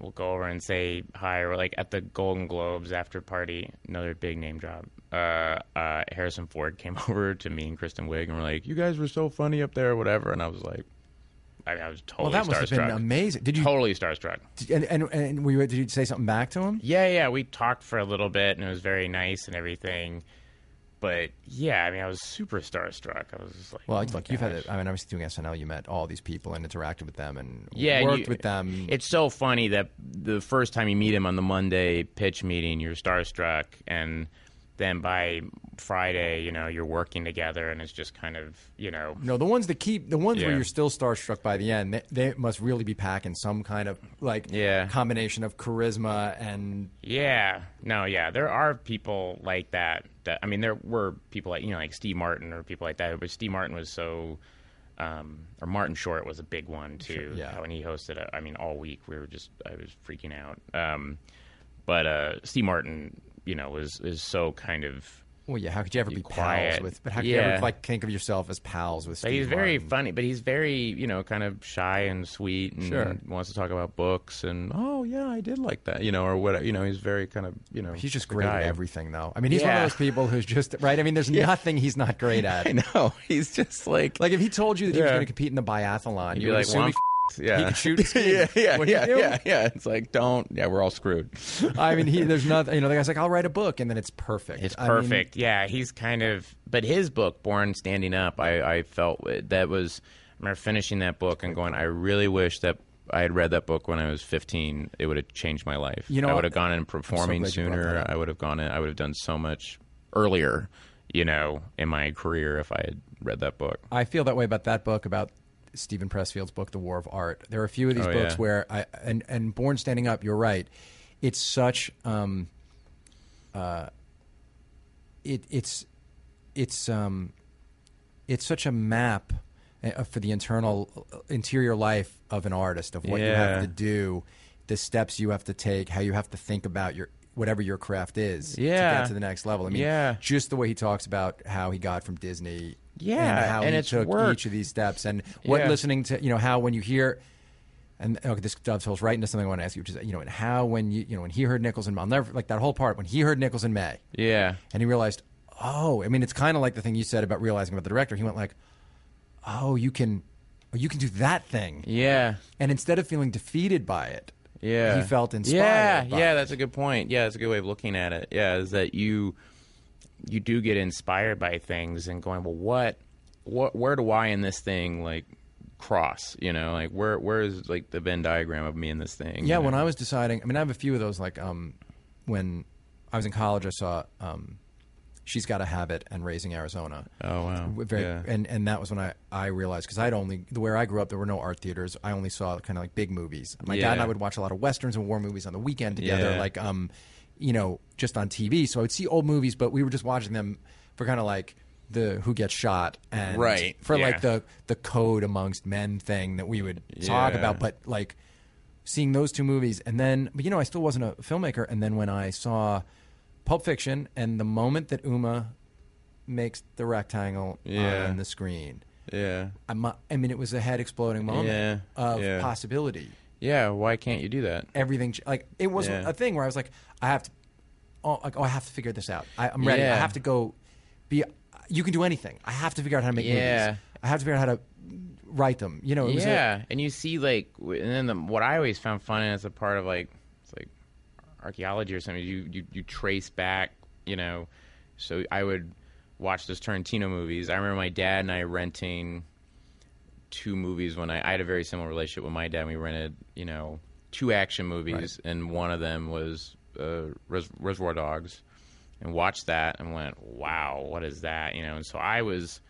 will go over and say hi, or like at the Golden Globes after party, another big name drop. Uh, uh, Harrison Ford came <laughs> over to me and Kristen Wiig and were like, "You guys were so funny up there, or whatever," and I was like, I, mean, I was totally Well, that must have been amazing. Did you? Totally starstruck. did- and and, and were did you say something back to him? Yeah, yeah. We talked for a little bit, and it was very nice and everything. But yeah, I mean, I was super starstruck. I was just like, Well, oh look, you've had. I mean, I was doing SNL. You met all these people and interacted with them and yeah, worked you- with them. It's so funny that the first time you meet him on the Monday pitch meeting, you're starstruck, and then by Friday, you know, you're working together, and it's just kind of, you know, No, the ones that keep the ones where you're still starstruck by the end, they, they must really be packing some kind of like Yeah. combination of charisma and yeah, no, yeah, there are people like that. That I mean, there were people like you know, like Steve Martin or people like that, but Steve Martin was so. Um, or Martin Short was a big one too. yeah. When he hosted, it, I mean, all week we were just, I was freaking out. Um, but uh, Steve Martin, you know, was is so kind of Well, yeah. How could you ever be, quiet. pals with? But how could you ever like think of yourself as pals with? But Steve he's very Martin? funny, but he's very, you know, kind of shy and sweet, and Sure. wants to talk about books. And oh yeah, I did like that, you know, or what, you know, he's very kind of, you know, He's just great guy. at everything, though. I mean, he's one of those people who's just right. I mean, there's <laughs> nothing he's not great <laughs> at. I know he's just like, Like if he told you that he was going to compete in the biathlon, You'd be like, well, yeah, he could shoot <laughs> yeah, yeah, What yeah, yeah, yeah. It's like, don't, yeah, we're all screwed. I mean, he, there's <laughs> nothing. You know, the guy's like, I'll write a book, and then it's perfect. It's I mean, perfect. yeah, he's kind of. But his book, Born Standing Up, I, I felt that was. I remember finishing that book and going, I really wish that I had read that book when I was 15. It would have changed my life. You know I would have gone in performing glad you brought that sooner. I would have gone in. I would have done so much earlier, you know, in my career if I had read that book. I feel that way about that book, about Steven Pressfield's book, The War of Art. There are a few of these Oh, books yeah. where I and and Born Standing Up. You're right. It's such um, uh, it it's it's um, it's such a map uh, for the internal uh, interior life of an artist of what you have to do, the steps you have to take, how you have to think about your whatever your craft is yeah. to get to the next level. I mean, Yeah. just the way he talks about how he got from Disney, Yeah, and how and he took work. each of these steps, and what Yeah. listening to, you know, how when you hear. And okay, this dovetails right into something I want to ask you, which is, you know, and how when you, you know, when he heard Nichols and I'll never like that whole part when he heard Nichols and May, Yeah. and he realized, oh, I mean, it's kind of like the thing you said about realizing about the director. He went like, oh, you can, you can do that thing, Yeah. and instead of feeling defeated by it, Yeah. he felt inspired. Yeah, yeah, it. that's a good point. Yeah, that's a good way of looking at it. Yeah, is that you you do get inspired by things and going, well, what, what, where do I in this thing like cross? You know, like where, where is like the Venn diagram of me in this thing? Yeah, you when? I was deciding, I mean, I have a few of those. Like um, when I was in college, I saw um, "She's Gotta Have It" and "Raising Arizona." Oh wow. Very, yeah. and and that was when I I realized because I'd only the where I grew up there were no art theaters. I only saw kind of like big movies. My dad and I would watch a lot of westerns and war movies on the weekend together, Yeah. like um, you know, just on TV. So I would see old movies, but we were just watching them for kind of like the who gets shot and Right, for yeah. like the the code amongst men thing that we would talk Yeah. about, but like seeing those two movies and then but you know I still wasn't a filmmaker and then when I saw Pulp Fiction and the moment that Uma makes the rectangle Yeah. on the screen yeah. I, mu- I mean it was a head exploding moment Yeah, of possibility Yeah. Why can't you do that? everything like it was Yeah. a thing where I was like I have to oh, like, oh I have to figure this out I, I'm ready I have to go be you can do anything I have to figure out how to make Yeah. movies I have to figure out how to write them you know it was a- yeah, and you see like, and then the, what I always found fun as a part of like, it's like archaeology or something. You you you trace back, you know. So I would watch those Tarantino movies. I remember my dad and I renting two movies when I, I had a very similar relationship with my dad. We rented, you know, two action movies, and one of them was uh, Res- Reservoir Dogs, and watched that and went, "Wow, what is that?" You know. And so I was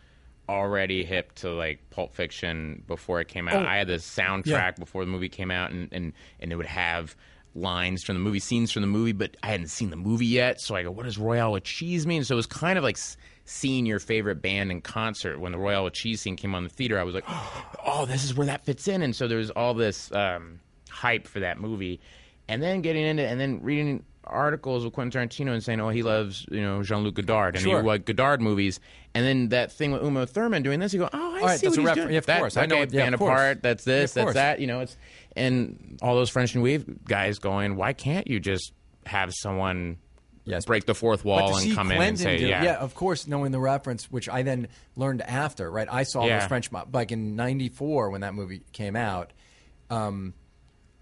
already hip to like Pulp Fiction before it came out. Oh. I had the soundtrack Yeah. before the movie came out, and, and and it would have lines from the movie, scenes from the movie, but I hadn't seen the movie yet. So I go, "What does Royale with cheese mean?" So it was kind of like seeing your favorite band in concert. When the Royal cheese scene came on the theater, I was like, <gasps> "Oh, this is where that fits in." And so there was all this um, hype for that movie, and then getting into and then reading articles with Quentin Tarantino and saying, "Oh, he loves you know Jean Luc Godard and Sure. he like Godard movies," and then that thing with Uma Thurman doing this, you go, "Oh, I All right, see that's what a he's doing." yeah, of That- course. I know it- yeah, band of course. apart. That's this. of that's that. You know, it's and all those French New Wave guys going, "Why can't you just have someone?" Yes. break the fourth wall and come in and say, do- "Yeah, of course, knowing the reference, which I then learned after, right? I saw Yeah. those French, mo- like in '94 when that movie came out. Um,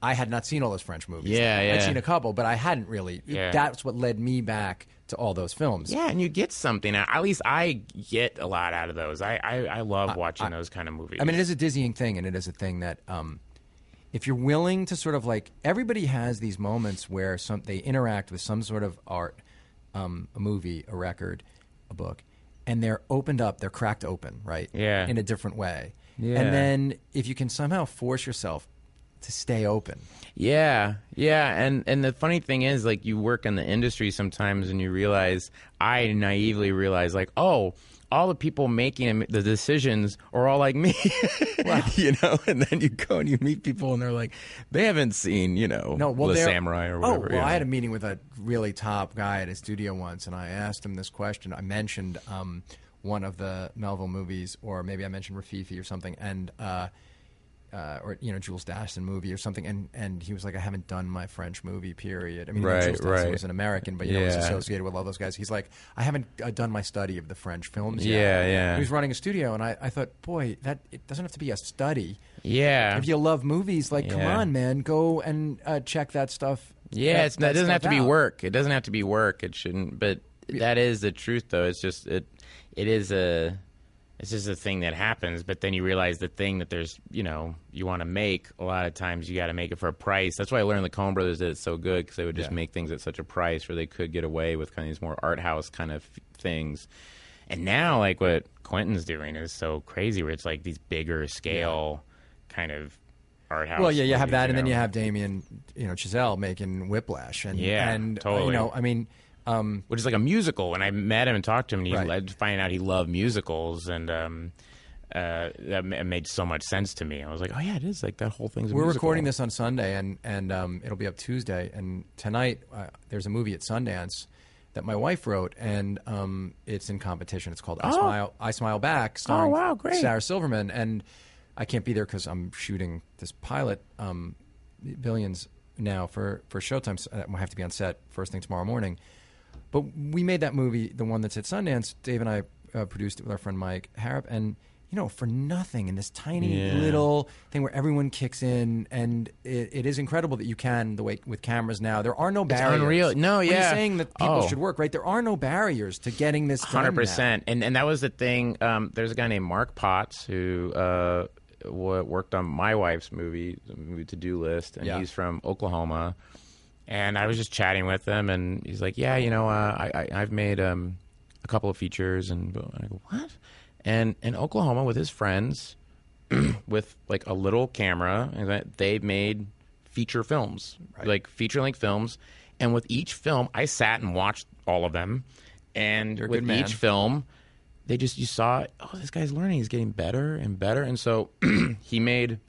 I had not seen all those French movies. Yeah, yeah. I'd seen a couple, but I hadn't really. Yeah. That's what led me back to all those films. Yeah, and you get something. At least I get a lot out of those. I I, I love watching those kind of movies. I mean, it is a dizzying thing, and it is a thing that um, if you're willing to sort of like everybody has these moments where some they interact with some sort of art, um, a movie, a record, a book, and they're opened up, they're cracked open, right? Yeah. in a different way. Yeah. And then if you can somehow force yourself to stay open. Yeah, yeah, and and the funny thing is, like, you work in the industry sometimes, and you realize, I naively realize, like, oh, all the people making the decisions are all like me, <laughs> you know. And then you go and you meet people, and they're like, they haven't seen, you know, No, well, the samurai or Oh, whatever. well, you I had a meeting with a really top guy at a studio once, and I asked him this question. I mentioned um, one of the Melville movies, or maybe I mentioned Rififi or something, and uh, uh, or you know Jules Dassin movie or something, and and he was like, I haven't done my French movie. Period. I mean, Right, Jules Dassin right. was an American, but you know, was associated with all those guys. He's like, I haven't uh, done my study of the French films. yet. Yeah, yeah. He was running a studio, and I, I thought, boy, that it doesn't have to be a study. Yeah, If you love movies, like, come on, man, go and uh, check that stuff. Yeah, that- it's not, it doesn't have to stuff be work. It doesn't have to be work. It shouldn't. But that is the truth, though. It's just it. It is a. It's just a thing that happens. But then you realize the thing that there's, you know, you want to make. A lot of times you got to make it for a price. That's why I learned the Coen Brothers did it so good because they would just Yeah. make things at such a price where they could get away with kind of these more art house kind of f- things. And now, like what Quentin's doing is so crazy, where it's like these bigger scale kind of art house. Well, yeah, you have movies, that, and then you have Damien, you know, Chazelle making Whiplash, and Yeah, and uh, totally. you know, I mean, um, which is like a musical. And I met him and talked to him, and he Right. led finding out he loved musicals, and um, uh, that made so much sense to me. I was like, oh yeah, it is like that whole thing's. A we're musical. recording this on Sunday, and and um, it'll be up Tuesday, and tonight uh, there's a movie at Sundance that my wife wrote, and um, it's in competition. It's called I Oh. Smile, I Smile Back, starring wow, great. Sarah Silverman, and I can't be there because I'm shooting this pilot, um, Billions now for for Showtime. So I have to be on set first thing tomorrow morning. But we made that movie, the one that's at Sundance. Dave and I uh, produced it with our friend Mike Harrop, and you know, for nothing in this tiny Yeah. little thing where everyone kicks in, and it, it is incredible that you can the way with cameras now. There are no barriers. unreal. No, When yeah. you're saying that people Oh. should work right. There are no barriers to getting this done Hundred percent. and and that was the thing. Um, there's a guy named Mark Potts who uh, worked on my wife's movie, the movie To Do List, and Yeah. he's from Oklahoma. And I was just chatting with him, and he's like, "Yeah, you know, uh, I, I I've made um, a couple of features." And I go, "What?" And in Oklahoma, with his friends, <clears throat> with like a little camera, they made feature films, like feature length films. And with each film, I sat and watched all of them. And You're with each film, they just you saw, oh, this guy's learning. He's getting better and better. And so <clears throat> he made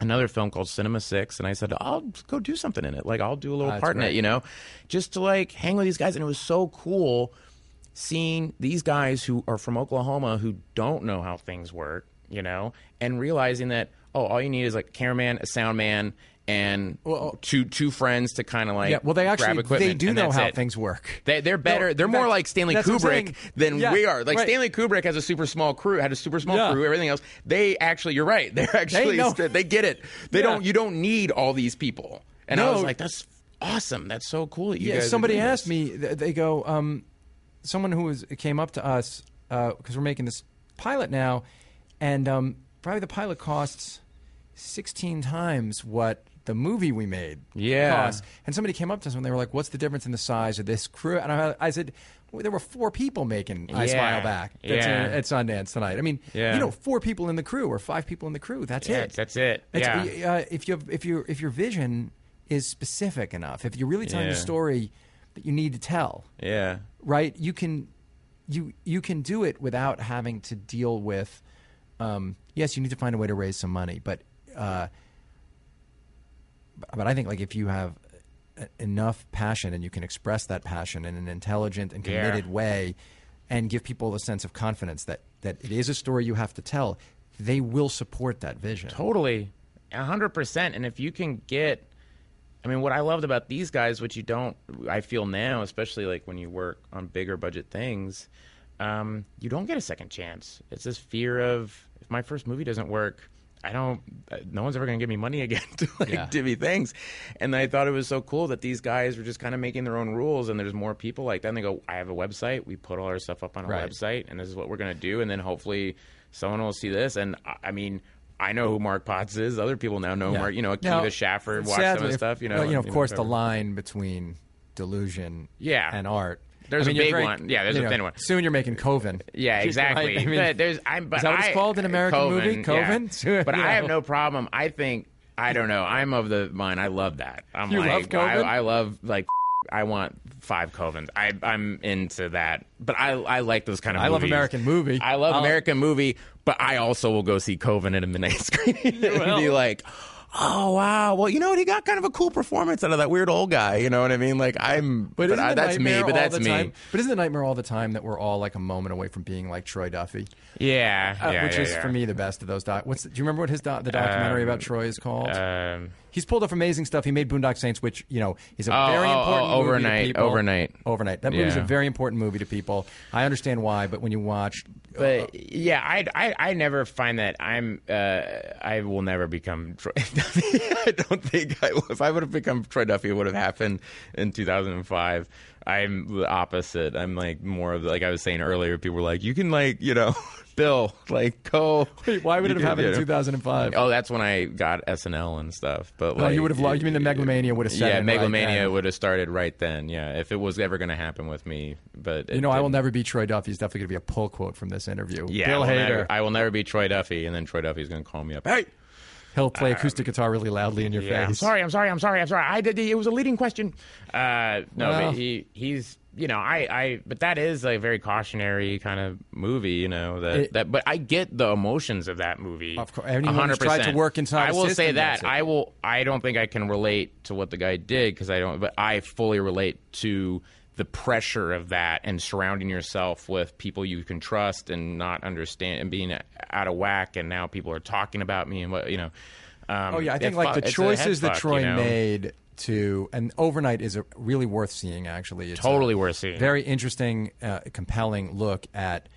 another film called Cinema Six, and I said, I'll go do something in it. Like I'll do a little ah, That's part in it, you know, just to like hang with these guys. And it was so cool seeing these guys who are from Oklahoma who don't know how things work, you know, and realizing that oh, all you need is like a cameraman, a sound man, and Well, two two friends to kind of like Yeah, well, they grab actually equipment, they do know how it. things work. They, they're better. No, they're more like Stanley that's what I'm Kubrick than Yeah, we are. Like right. Stanley Kubrick has a super small crew, had a super small Yeah. crew, everything else. They actually, you're right. <laughs> They're actually know. they, they get it. They don't. You don't need all these people. And I was like, that's awesome. That's so cool. That you yeah, guys somebody asked this. me. They go, um, someone who was came up to us because we're making this pilot now, and um, probably the pilot costs sixteen times what the movie we made Yeah. cost. And somebody came up to us and they were like, "What's the difference in the size of this crew?" And I, I said. Well, there were four people making I Yeah. Smile Back that's Yeah. in- at Sundance tonight. I mean, Yeah. you know, four people in the crew or five people in the crew. That's Yeah, it. that's it. It's- Yeah. uh, if you have, if your if your vision is specific enough, if you're really telling the story that you need to tell, Yeah. right? You can you you can do it without having to deal with. Um, yes, you need to find a way to raise some money, but uh, but I think like if you have enough passion and you can express that passion in an intelligent and Yeah. committed way, and give people a sense of confidence that that it is a story you have to tell, they will support that vision. Totally, a hundred percent. And if you can get, I mean, what I loved about these guys, which you don't, I feel now, especially like when you work on bigger budget things, um, you don't get a second chance. It's this fear of if my first movie doesn't work. I don't. uh, No one's ever going to give me money <laughs> again to like Yeah. do me things, and I thought it was so cool that these guys were just kind of making their own rules, and there's more people like that. And they go, "I have a website. We put all our stuff up on a Right. website, and this is what we're going to do." And then hopefully, someone will see this. And I- I mean, I know who Mark Potts is. Other people now know Yeah. Mark. You know, Akiva Now, Shafford. Watch some sadly, of the stuff. You know, well, you know, of and, course, the line between delusion, Yeah. and art. There's I mean, a big very- one. Yeah, there's a know, thin one. Soon you're making Coven. Yeah, <laughs> exactly. Right? I mean, but there's, I'm, but is that what it's I- called in American Coven, movie? yeah. Coven? <laughs> but You I have no problem. I think I don't know. I'm of the mind. I love that. I'm You like, love Coven? I, I love like. I want five Covens. I, I'm into that, but I I like those kind of. I love. American movie. I love I'll- American movie, but I also will go see Coven at a midnight <laughs> screening and be like, oh wow, well you know what? He got kind of a cool performance out of that weird old guy. You know what I mean? Like I'm, but, isn't I, that's me. But that's me. time- But isn't the nightmare all the time that we're all like a moment away from being like Troy Duffy? Yeah, Uh, yeah, which yeah, is yeah. for me the best of those. Doc- What's do you remember what his doc- the documentary Um, about Troy is called? Um, He's pulled off amazing stuff. He made Boondock Saints, which you know is a Oh, very oh, oh, important Overnight, people. Overnight. Overnight. That movie's a very important movie to people. I understand why, but when you watch, But yeah, I, I I never find that I'm uh, I will never become Troy <laughs> Duffy. I don't think I, if I would have become Troy Duffy, it would have happened in 2005. I'm the opposite. I'm like more of the, like I was saying earlier. People were like, you can like you know, <laughs> Bill, like go. Wait, why would it have happened in you know. 2005? Oh, that's when I got SNL and stuff. But Oh, like, you would have loved- you mean the Megalomania would have set Yeah, in right Megalomania would have started right then. Yeah, if it was ever going to happen with me. But you know, I will never be Troy Duffy. It's definitely going to be a pull quote from this interview. Yeah, Bill I will, Hader. never, I will never be Troy Duffy, and then Troy Duffy's going to call me up. Hey, He'll play acoustic guitar really loudly in your yeah, I'm face. sorry, I'm sorry, I'm sorry, I'm sorry. I did. It was a leading question. Uh, no, Well. but he he's you know I I but that is a very cautionary kind of movie. You know that It- that but I get the emotions of that movie. Of course. Anyone who's tried to work inside I a will say that. I will. I don't think I can relate to what the guy did because I don't. But I fully relate to the pressure of that and surrounding yourself with people you can trust and not understand and being out of whack. And now people are talking about me and what you know. Um, Oh yeah, I think like fu- the choices that fuck, Troy you know? made to and overnight is a, really worth seeing. Actually, it's Totally worth seeing. Very interesting, uh, compelling look at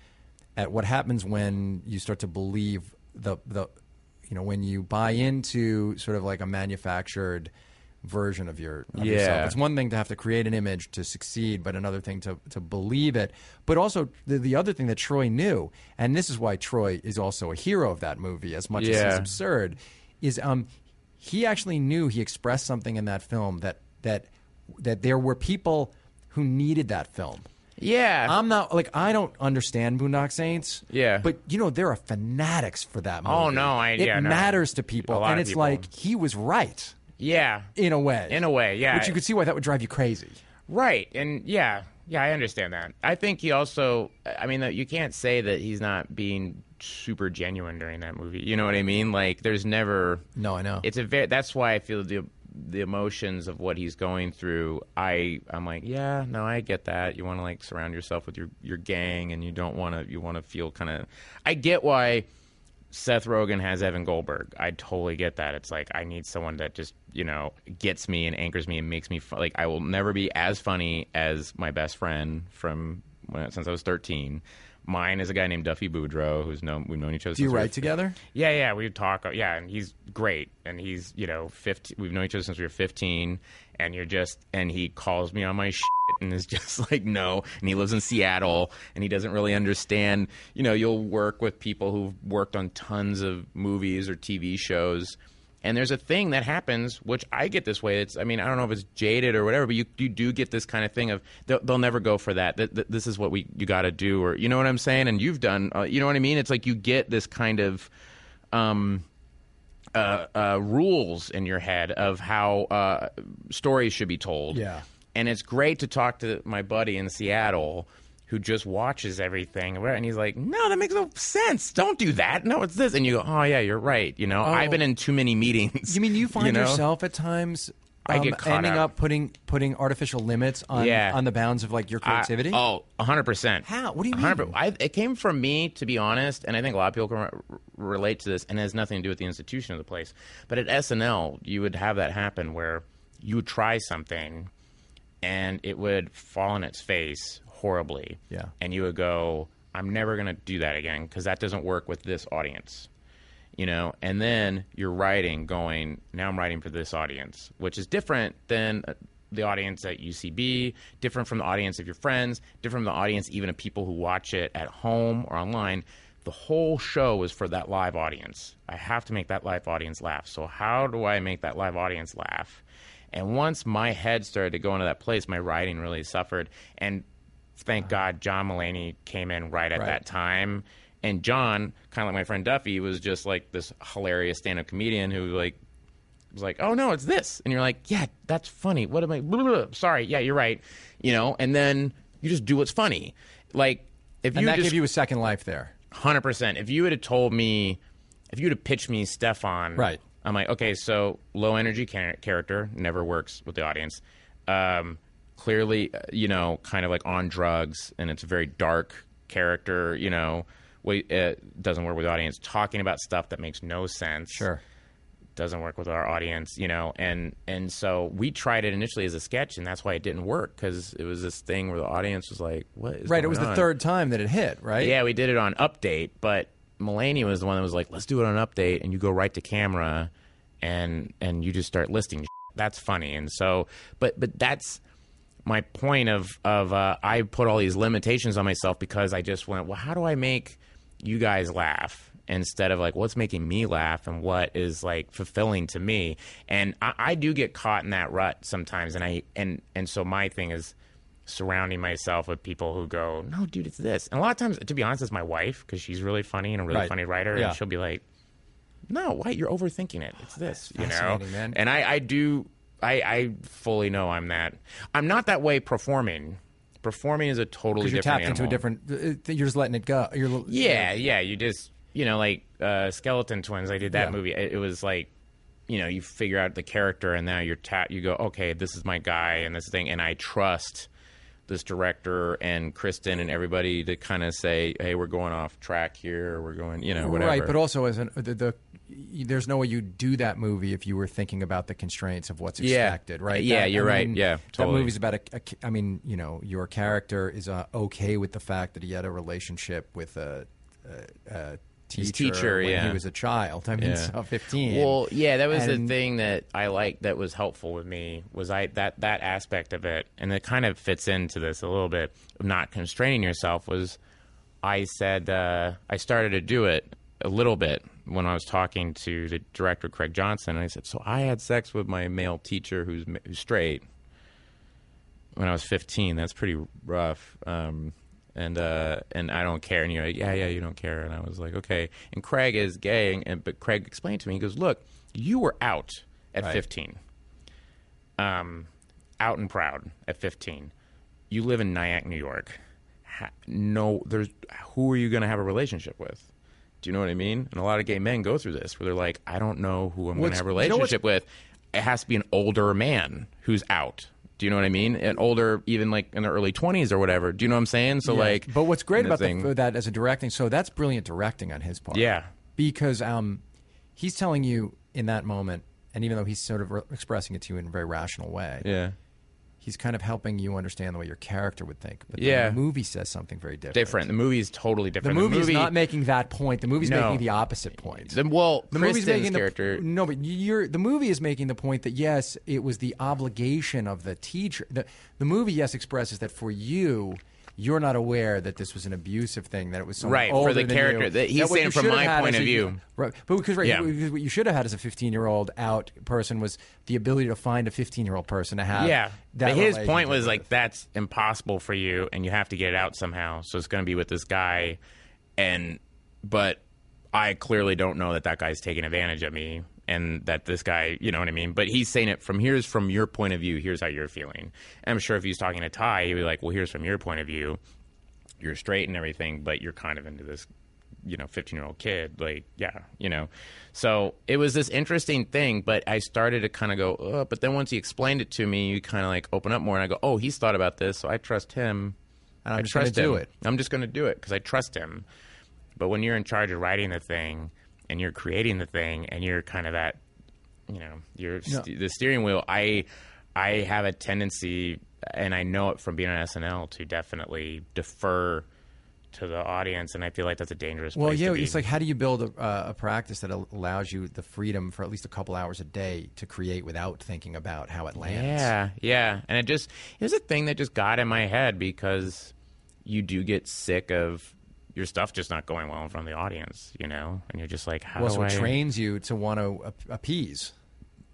at what happens when you start to believe the the you know when you buy into sort of like a manufactured version of your of Yeah. yourself. It's one thing to have to create an image to succeed, but another thing to to believe it. But also the, the other thing that Troy knew, and this is why Troy is also a hero of that movie, as much as Yeah. it's absurd, is um he actually knew he expressed something in that film that that that there were people who needed that film. Yeah, I'm not like I don't understand Boondock Saints. Yeah. but you know there are fanatics for that movie. Oh, no, I- it yeah, no. matters to A people, and it's people. like he was right yeah, in a way. In a way, yeah. Which you could see why that would drive you crazy. Right, and yeah, yeah, I understand that. I think he also, I mean, you can't say that he's not being super genuine during that movie. You know what I mean? Like, there's never. No, I know. It's a very. That's why I feel the the emotions of what he's going through. I I'm like, yeah, no, I get that. You want to like surround yourself with your your gang, and you don't want to. You want to feel kind of. I get why. Seth Rogen has Evan Goldberg. I totally get that. It's like I need someone that just you know gets me and anchors me and makes me like I will never be as funny as my best friend from when, since I was thirteen. Mine is a guy named Duffy Boudreau, who's known we've known each other. Do you we write together? yeah, yeah, we talk. Yeah, and he's great, and he's you know, 15, We've known each other since we were fifteen, and you're just, and he calls me on my shit, and is just <laughs> like no, and he lives in Seattle, and he doesn't really understand. You know, you'll work with people who've worked on tons of movies or TV shows. And there's a thing that happens, which I get this way. It's, I mean, I don't know if it's jaded or whatever, but you, you do get this kind of thing of they'll, they'll never go for that. Th- th- This is what we you got to do, or you know what I'm saying. And you've done, uh, you know what I mean. It's like you get this kind of um, uh, uh, rules in your head of how uh, stories should be told. Yeah. And it's great to talk to my buddy in Seattle who just watches everything and he's like, "No, that makes no sense. Don't do that. No, it's this." And you go, "Oh yeah, you're right." You know, I've been in too many meetings. You mean you <laughs> find know? yourself at times I um, get caught ending up. up putting putting artificial limits on Yeah. on the bounds of like your I- creativity? oh, 100%. How? What do you 100. mean? I, it came from me, to be honest, and I think a lot of people can re- relate to this, and it has nothing to do with the institution of the place. But at SNL, you would have that happen where you would try something, and it would fall on its face horribly. Yeah. And you would go, I'm never going to do that again because that doesn't work with this audience. You know, and then you're writing, going, now I'm writing for this audience, which is different than uh, the audience at UCB, different from the audience of your friends, different from the audience even of people who watch it at home or online. The whole show is for that live audience. I have to make that live audience laugh. So, how do I make that live audience laugh? And once my head started to go into that place, my writing really suffered. And thank God John Mulaney came in right at Right. that time. And John, kind of like my friend Duffy, was just like this hilarious stand-up comedian who like was like, "Oh no, it's this," and you're like, "Yeah, that's funny." What am I? Blah, blah, blah. Sorry, yeah, you're right. You know, and then you just do what's funny. Like if And you that just gave you a second life there. hundred percent. If you would have told me, if you have pitched me Stefan, Right. I'm like, okay, so low energy char- character never works with the audience. Um, clearly, uh, you know, kind of like on drugs, and it's a very dark character. You know, wait, it doesn't work with the audience. Talking about stuff that makes no sense Sure. doesn't work with our audience, you know, and and so we tried it initially as a sketch, and that's why it didn't work because it was this thing where the audience was like, "What is Right. It was the third time that it hit. Right. Yeah, we did it on Update, but Mulaney was the one that was like, "Let's do it on an Update," and you go right to camera, and and you just start listing. That's funny, and so, but but that's my point of of uh, I put all these limitations on myself because I just went, well, how do I make you guys laugh? Instead of like what's making me laugh and what is like fulfilling to me, and I, I do get caught in that rut sometimes, and I and and so my thing is surrounding myself with people who go, "No, dude, it's this." And a lot of times, to be honest, it's my wife because she's really funny and a really Right. funny writer, Yeah. and she'll be like, "No, why you're overthinking it? It's this," you know. man. And I, I do, I, I fully know I'm that. I'm not that way performing. Performing is a totally you're different tapped into a different. uh, You're just letting it go. You're. Yeah, yeah. You just, you know, like uh, Skeleton Twins. I did that Yeah. movie. It, it was like, you know, you figure out the character, and now you're tap. You go, okay, this is my guy, and this thing, and I trust this director and Kristen and everybody to kind of say, hey, we're going off track here, or we're going, you know, whatever. Right, but also as an the, the there's no way you'd do that movie if you were thinking about the constraints of what's Yeah. expected, right? Yeah, That- you're I right. mean, Yeah, that movie's about a, a I mean, you know, your character is uh, okay with the fact that he had a relationship with a, a, a teacher, His teacher, when yeah. he was a child. I mean, Yeah. so 15. Well, yeah, that was And- the thing that I liked that was helpful with me was I that that aspect of it, and it kind of fits into this a little bit of not constraining yourself. Was I said uh, I started to do it a little bit when I was talking to the director Craig Johnson. And I said, so I had sex with my male teacher who's, who's straight when I was 15. That's pretty rough. Um, and uh, and I don't care. And you're like, yeah, yeah, you don't care. And I was like, okay. And Craig is gay, and, and but Craig explained to me. He goes, look, you were out at Right. 15, um, out and proud at 15. You live in Nyack, New York. Ha- no, there's who are you going to have a relationship with? Do you know what I mean? And a lot of gay men go through this where they're like, I don't know who I'm going to have a you know relationship with. It has to be an older man who's out. Do you know what I mean? An older, even like in their early 20s or whatever. Do you know what I'm saying? So Yeah. like, but what's great about the, that as a directing, so that's brilliant directing on his part. Yeah. because um, he's telling you in that moment, and even though he's sort of re- expressing it to you in a very rational way, yeah, he's kind of helping you understand the way your character would think. But Yeah. the movie says something very different. different. The movie is totally different. The movie, is not making that point. The movie's No. making the opposite point. The, well, The movie's Kristen's making character. the no, but you're the movie is making the point that yes, it was the obligation of the teacher. The the movie yes expresses that for you, you're not aware that this was an abusive thing. That it was someone Right, for the than character. you. That- he's That saying from my point of a- view. Right, but because right, Yeah. what you should have had as a 15 year old out person was the ability to find a 15 year old person to have. yeah, that but his point was with. like that's impossible for you, and you have to get it out somehow. So it's going to be with this guy, and but I clearly don't know that that guy's taking advantage of me, and that this guy, you know what I mean. But he's saying it from here's from your point of view. Here's how you're feeling. And I'm sure if he's talking to Ty, he'd be like, well, here's from your point of view. You're straight and everything, but you're kind of into this you know 15 year old kid like yeah you know so it was this interesting thing but i started to kind of go oh, but then once he explained it to me you kind of like open up more and i go oh he's thought about this so i trust him And I'm I just gonna trust do him. it. i'm just going to do it because i trust him but when you're in charge of writing the thing and you're creating the thing and you're kind of at you know you're st- the steering wheel i i have a tendency and i know it from being on snl to definitely defer to the audience and i feel like that's a dangerous Well, place yeah, to be. it's like how do you build a, uh, a practice that allows you the freedom for at least a couple hours a day to create without thinking about how it lands. Yeah, yeah. And it just it was a thing that just got in my head because you do get sick of your stuff just not going well in front of the audience, you know? And you're just like, how Well, so it I trains you to want to appease.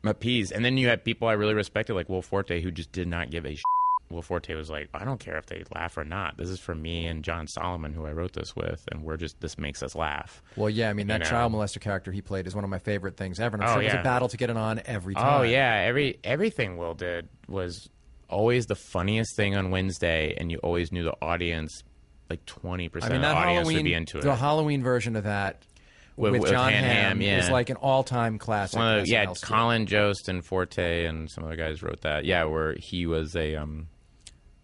appease? And then you had people I really respected like Will Forte who just did not give a sh- Will Forte was like, I don't care if they laugh or not. This is for me and John Solomon, who I wrote this with, and we're just this makes us laugh. Well, yeah, I mean that You know. child molester character he played is one of my favorite things ever. And I'm Oh, sure it was a battle to get it on every oh, time. Oh yeah, every everything Will did was always the funniest thing on Wednesday, and you always knew the audience, like twenty percent I mean of the that audience Halloween, would be into it. the Halloween version of that With- with, with John Han Hamm yeah. is like an all-time classic. One of the- yeah, SNL. Colin Jost and Forte and some other guys wrote that. Yeah, where he was a um,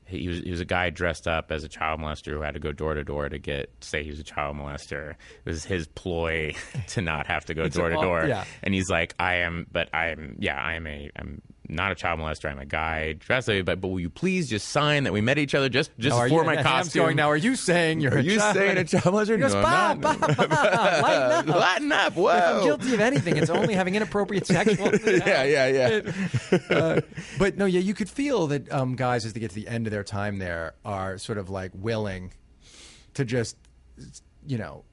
he was he was a guy dressed up as a child molester who had to go door to door to get say he was a child molester. It was his ploy <laughs> to not have to go door to door. And he's like, I am, but I'm yeah, I am a I'm not a child molester. I'm a guy dressed up, but but will you please just sign that we met each other just just Now, for you, my <laughs> costume? going now. Are you saying you're Are a you child? saying a child molester? He goes, no, Bob, I'm not. Bob, Bob, lighten <laughs> up. Lighten up! Whoa! If I'm guilty of anything, it's only having inappropriate sexual. <laughs> yeah, yeah, yeah. Uh, but no, yeah, you could feel that um, guys, as they get to the end of their time there, are sort of like willing to just, you know,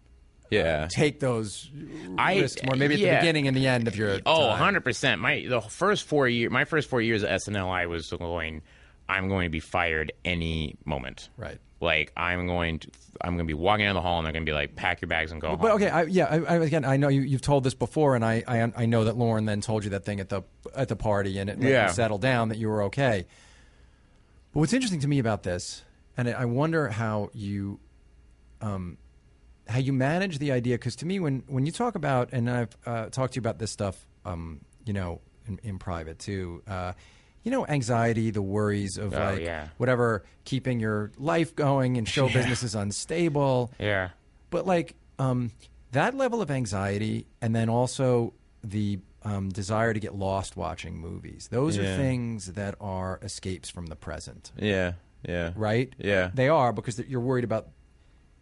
Yeah. take those I- risks more. Maybe at the beginning and the end of your Oh, time. 100%. My the first 4 year my first 4 years at SNL I was going I'm going to be fired any moment. Right. Like I'm going to I'm going to be walking down the hall and they're going to be like pack your bags and go But home. okay, I, yeah. I, I, again, I know you, you've told this before, and I, I, I know that Lorne then told you that thing at the at the party, and it Yeah. you settle down that you were okay. But what's interesting to me about this, and I wonder how you, um, how you manage the idea, because to me, when when you talk about, and I've uh, talked to you about this stuff, um, you know, in, in private too. Uh, you know, anxiety, the worries of Oh, like yeah. whatever, keeping your life going, and show <laughs> business is unstable Yeah. but like um, that level of anxiety and then also the um, desire to get lost watching movies those are things that are escapes from the present Yeah. Yeah. right Yeah. they are because you're worried about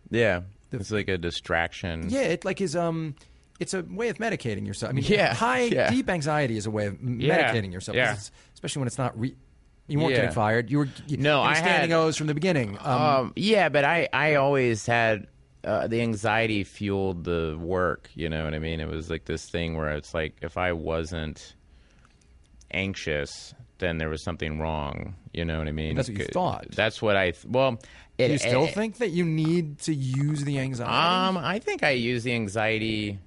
Yeah. It's like a distraction. yeah it like is um it's a way of medicating yourself i mean Yeah, high yeah. deep anxiety is a way of m- Yeah, medicating yourself yeah. especially when it's not re- you weren't getting fired you were you, No, I standing had- O's from the beginning um, Um, yeah, but I, I always had uh, the anxiety fueled the work. You know what I mean? It was like this thing where it's like if I wasn't anxious, then there was something wrong. You know what I mean? That's what you thought. That's what I. Th- well, it, do you still it- think that you need to use the anxiety Um, I think I use the anxiety.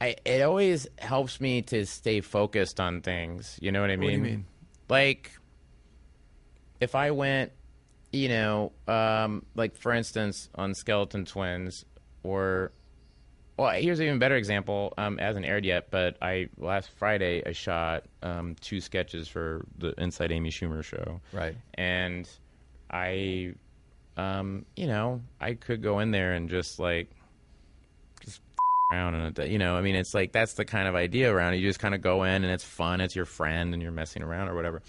I it always helps me to stay focused on things. You know what I mean? What do you mean? Like, if I went, you know, um, like for instance, on Skeleton Twins, or well, here's an even better example. Um, it hasn't aired yet, but I last Friday I shot um, two sketches for the Inside Amy Schumer show right and I, um, you know, I could go in there and just like, just <laughs> around and you know, I mean, it's like that's the kind of idea around it. You just kind of go in and it's fun. It's your friend and you're messing around or whatever.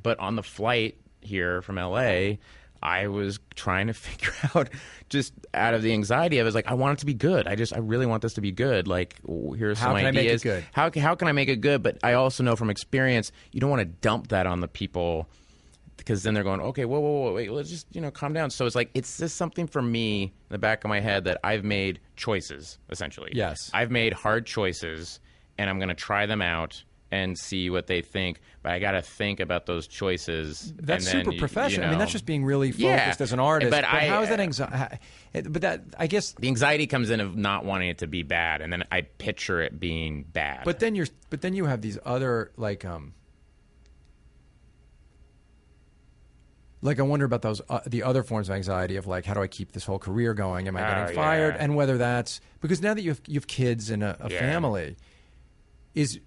But on the flight here from LA, I was trying to <laughs> figure out just out of the anxiety. I was like, I want it to be good. I just, I really want this to be good. Like, here's How some can I make it ideas. good? How how can I make it good? But I also know from experience, you don't want to dump that on the people because then they're going, okay, whoa, whoa, whoa, wait, let's just you know calm down. So it's like it's just something for me in the back of my head that I've made choices essentially. Yes. I've made hard choices, and I'm going to try them out and see what they think. But I got to think about those choices. That's and then, super professional. you I mean, that's just being really focused Yeah. as an artist. But I- how is that anxiety? But that I guess. the anxiety comes in of not wanting it to be bad, and then I picture it being bad. But then you're. But then you have these other like um. Like I wonder about those uh, the other forms of anxiety of like how do I keep this whole career going? Am I Oh, getting fired? yeah. And whether that's because now that you have you have kids and a, a Yeah. family, is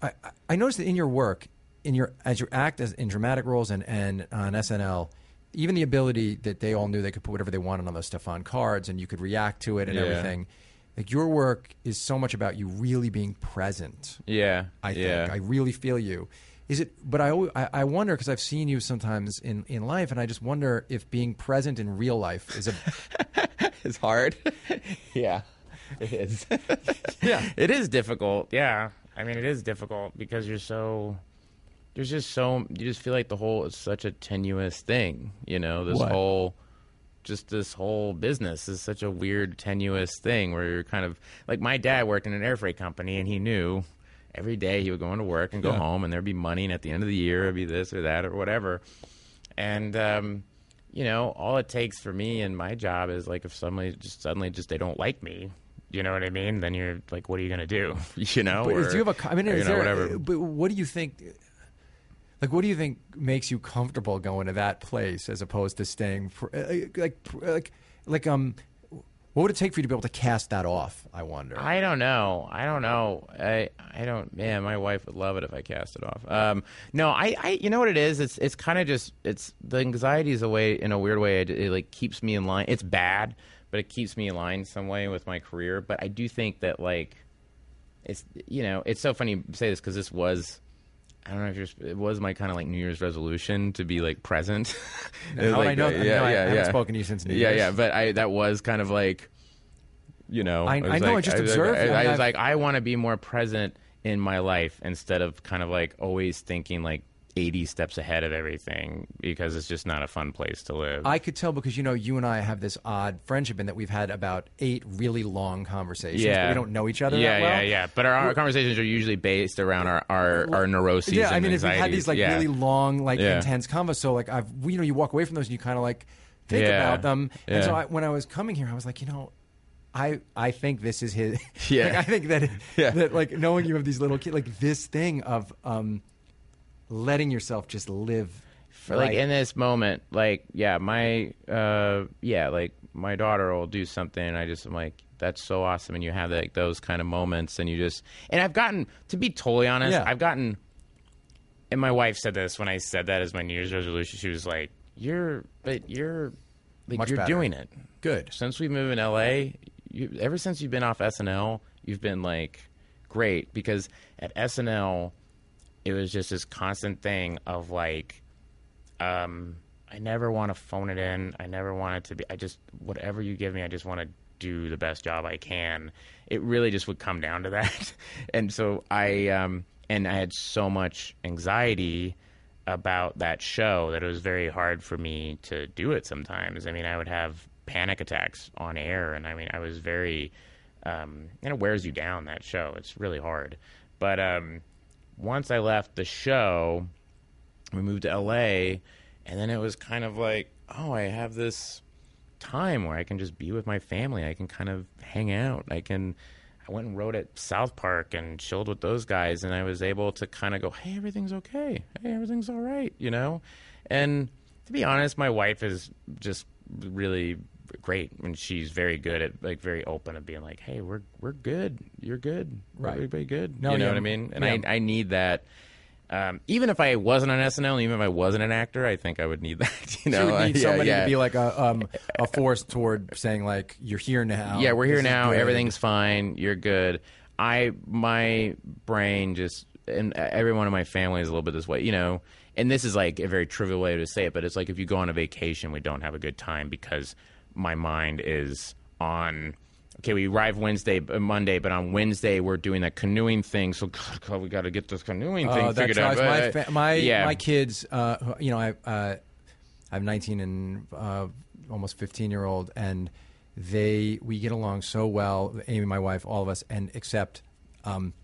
I, I- noticed that in your work, in your as you act as in dramatic roles and and on SNL, even the ability that they all knew they could put whatever they wanted on those stuff on cards and you could react to it and Yeah. everything. Like your work is so much about you really being present. yeah, I think yeah. I really feel you. Is it? But I always, I, I wonder because I've seen you sometimes in in life, and I just wonder if being present in real life is a <laughs> It's hard. <laughs> yeah, it is. <laughs> Yeah. it is difficult. Yeah, I mean, it is difficult because you're so. There's just so you just feel like the whole is such a tenuous thing. You know, this What? whole, just this whole business is such a weird tenuous thing where you're kind of like my dad worked in an air freight company and he knew. Every day he would go into work and go Yeah. home, and there'd be money, and at the end of the year, it'd be this or that or whatever. And um, you know, all it takes for me and my job is like if somebody just suddenly just they don't like me. You know what I mean? Then you're like, what are you gonna do? <laughs> you know? But or, do you have a? I mean, or, is you know, there, whatever. But what do you think? Like, what do you think makes you comfortable going to that place as opposed to staying for uh, like like like um? What would it take for you to be able to cast that off? I wonder. I don't know. I don't know. I I don't. Man, my wife would love it if I cast it off. Um, no, I, I you know what it is. It's it's kind of just it's the anxiety is a way in a weird way. It, it like keeps me in line. It's bad, but it keeps me in line some way with my career. But I do think that like it's you know it's so funny to say this because this was. I don't know if you're, it was my kind of like New Year's resolution to be like present. How <laughs> would I like, know uh, that? Yeah, No, I- I haven't yeah. spoken to you since New Yeah, Year's. yeah, yeah. but I that was kind of like, you know, I- was I know, I just like- observed I. I I was like, I want to be more present in my life instead of kind of like always thinking like 80 steps ahead of everything because it's just not a fun place to live. I could tell because you know you and I have this odd friendship in that we've had about eight really long conversations. but we don't know each other. Yeah, that well. yeah, yeah. But our, our conversations are usually based around our our, our neuroses. Yeah, I mean, if we've had these like yeah. really long, like Yeah. intense convos, so like I've, you know, you walk away from those and you kind of like think Yeah. about them. And so I, when I was coming here, I was like, you know, I I think this is his. <laughs> Yeah. like, I think that <laughs> Yeah. that like knowing you have these little kids, like this thing of um, letting yourself just live. For, like in this moment, like yeah, my uh yeah, like my daughter will do something and I just am like that's so awesome and you have like those kind of moments and you just and I've gotten to be totally honest, Yeah. I've gotten and my wife said this when I said that as my New Year's resolution. She was like, "You're, but you're, like Much you're better. doing it. Good. Since we moved in LA, you, ever since you've been off SNL, you've been like great because at SNL, it was just this constant thing of like, um, I never want to phone it in. I never want it to be. I just whatever you give me, I just want to do the best job I can. It really just would come down to that, <laughs> and so I um and I had so much anxiety about that show that it was very hard for me to do it sometimes. I mean, I would have panic attacks on air, and I mean, I was very, um, and it wears you down. That show, it's really hard. But um, once I left the show, we moved to LA, and then it was kind of like, oh, I have this time where I can just be with my family. I can kind of hang out. I can. I went and wrote at South Park and chilled with those guys, and I was able to kind of go, "Hey, everything's okay. Hey, everything's all right," you know. And to be honest, my wife is just really great, and she's very good at like very open at being like, "Hey, we're we're good. You're good. Right. Everybody good." No, you know yeah. what I mean? And Yeah. I I need that. Um, even if I wasn't on SNL, even if I wasn't an actor, I think I would need <laughs> that. You know, you would need Yeah, somebody yeah. to be like a um, a force toward saying like you're here now. Yeah, we're here now. Everything's fine. You're good. I my brain just and everyone in my family is a little bit this way, you know. And this is like a very trivial way to say it, but it's like if you go on a vacation, we don't have a good time because my mind is on. Okay, we arrive Wednesday, uh, Monday, but on Wednesday we're doing that canoeing thing. So <laughs> God, God, we got to get this canoeing thing Oh, figured out. my fa- my yeah. my kids. Uh, you know, I uh, I have 19 and uh, almost 15 year old, and they we get along so well. Amy, my wife, all of us, and except. Um,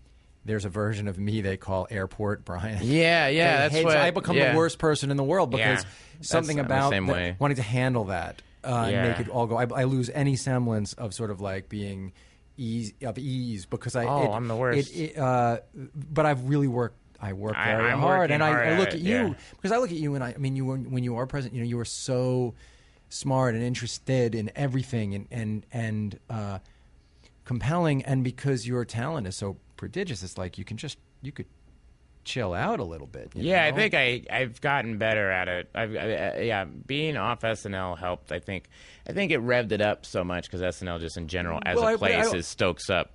there's a version of me they call Airport Brian. Yeah, yeah, <laughs> that's hates- what- I become yeah. the worst person in the world because Yeah, something I'm the about way. wanting to handle that uh, Yeah. and make it all go. I, I lose any semblance of sort of like being ease of ease because I. Oh, it- I'm the worst. It, it, uh, but I've really worked. I work very I'm hard, and I, hard I at look it, at you yeah. because I look at you, and I, I mean, you were, when you are present, you know, you are so smart and interested in everything, and and and uh, compelling, and because your talent is so prodigious, it's like you can just you could chill out a little bit. you Yeah, I think I I've gotten better at it. I've I, I- yeah, being off SNL helped. I think I think it revved it up so much because SNL just in general as Well, I- a but I place is stokes up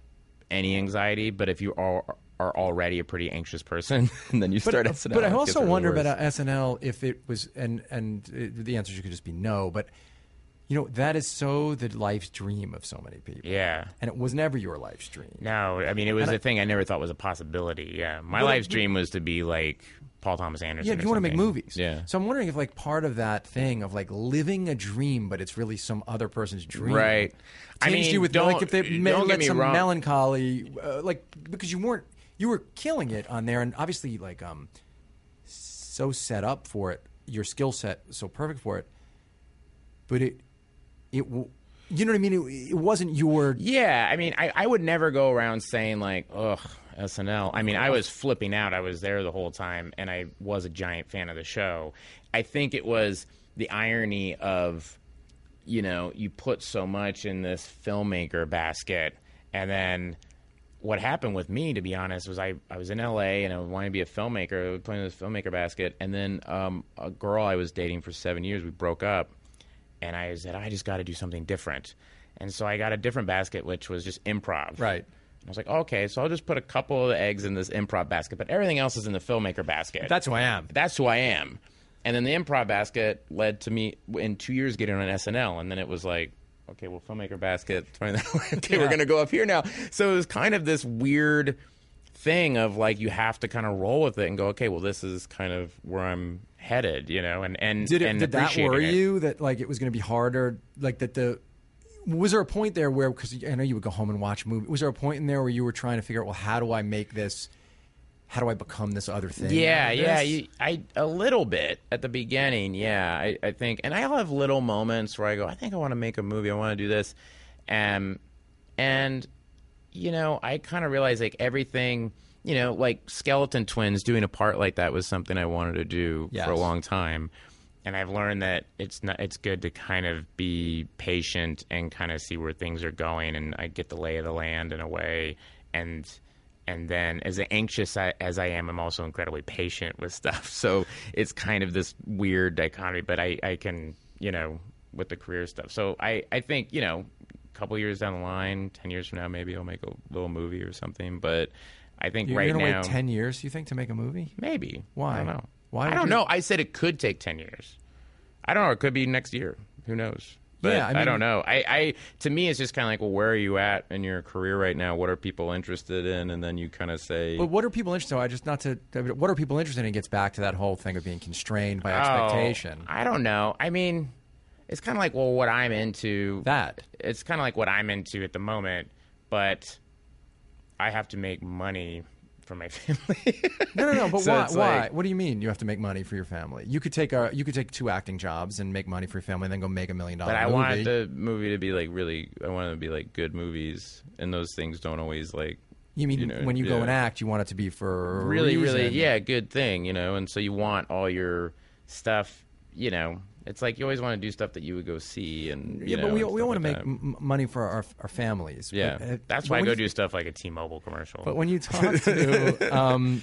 any anxiety. But if you are are already a pretty anxious person, and <laughs> then you start SNL. But I also wonder worse. about uh, SNL if it was, and and it, the answer could just be no. But you know that is so the life's dream of so many people. Yeah. and it was never your life's dream. No, I mean it was And I- a thing I never thought was a possibility. Yeah, my Well, life's dream was to be like Paul Thomas Anderson. Yeah, if you want to make movies. Yeah. So I'm wondering if like part of that thing of like living a dream, but it's really some other person's dream. Right. I mean, you with don't- like if they don't get me some wrong. melancholy, uh, like because you weren't you were killing it on there, and obviously like um, so set up for it. Your skill set so perfect for it, but it it you know what I mean. It, it wasn't your Yeah, I mean, I, I would never go around saying like, "Ugh, SNL." I mean, I was flipping out. I was there the whole time, and I was a giant fan of the show. I think it was the irony of, you know, you put so much in this filmmaker basket, and then what happened with me, to be honest, was I, I was in LA and I wanted to be a filmmaker, I was playing this filmmaker basket, and then um, a girl I was dating for seven years, we broke up, and I said I just got to do something different, and so I got a different basket, which was just improv. right. And I was like, okay, so I'll just put a couple of the eggs in this improv basket, but everything else is in the filmmaker basket. That's who I am. That's who I am. And then the improv basket led to me in two years getting on SNL, and then it was like, okay, well, filmmaker basket, <laughs> okay, we're gonna go up here now. So it was kind of this weird thing of like you have to kind of roll with it and go, okay, well, this is kind of where I'm headed, you know, and and Did it? and did that worry it. you that like it was going to be harder? Like that the was there a point there where because I know you would go home and watch a movie. Was there a point in there where you were trying to figure out well how do I make this? How do I become this other thing? Yeah, yeah, you, I a little bit at the beginning. Yeah, I, I think, and I'll have little moments where I go, I think I want to make a movie. I want to do this, um, and you know, I kind of realize like everything. You know, like Skeleton Twins doing a part like that was something I wanted to do Yes. for a long time, and I've learned that it's not. It's good to kind of be patient and kind of see where things are going, and I get the lay of the land in a way, and and then as anxious as I am, I'm also incredibly patient with <laughs> stuff. So it's kind of this weird dichotomy, but I, I can, you know, with the career stuff. So I, I think, you know, a couple years down the line, 10 years from now, maybe I'll make a little movie or something. But I think right now. You're right gonna now, wait ten years. You think to make a movie? maybe. Why? I don't know. Why I don't you- know. I said it could take 10 years. I don't know. It could be next year. Who knows? But Yeah, I I, don't know. I, I to me, it's just kind of like, well, where are you at in your career right now? What are people interested in? And then you kind of say, But what are people interested? in? I just not to. What are people interested in? It gets back to that whole thing of being constrained by Oh, expectation. I don't know. I mean, it's kind of like well, what I'm into. That. it's kind of like what I'm into at the moment, but I have to make money for my <laughs> family. No, no, no. But So why? why? like- what do you mean? You have to make money for your family? You could take a. You could take two acting jobs and make money for your family, and then go make a million dollar But I movie. wanted the movie to be like really. I want it to be like good movies, and those things don't always like. You mean you know, when you go and act, you want it to be for really, really, yeah, good thing, you know. And so you want all your stuff, you know. It's like you always want to do stuff that you would go see, and you yeah, know, but we, we all want to like make m- money for our, our families. Yeah, But, uh, that's why I go you- do stuff like a T-Mobile commercial. But when you <laughs> talk to, um,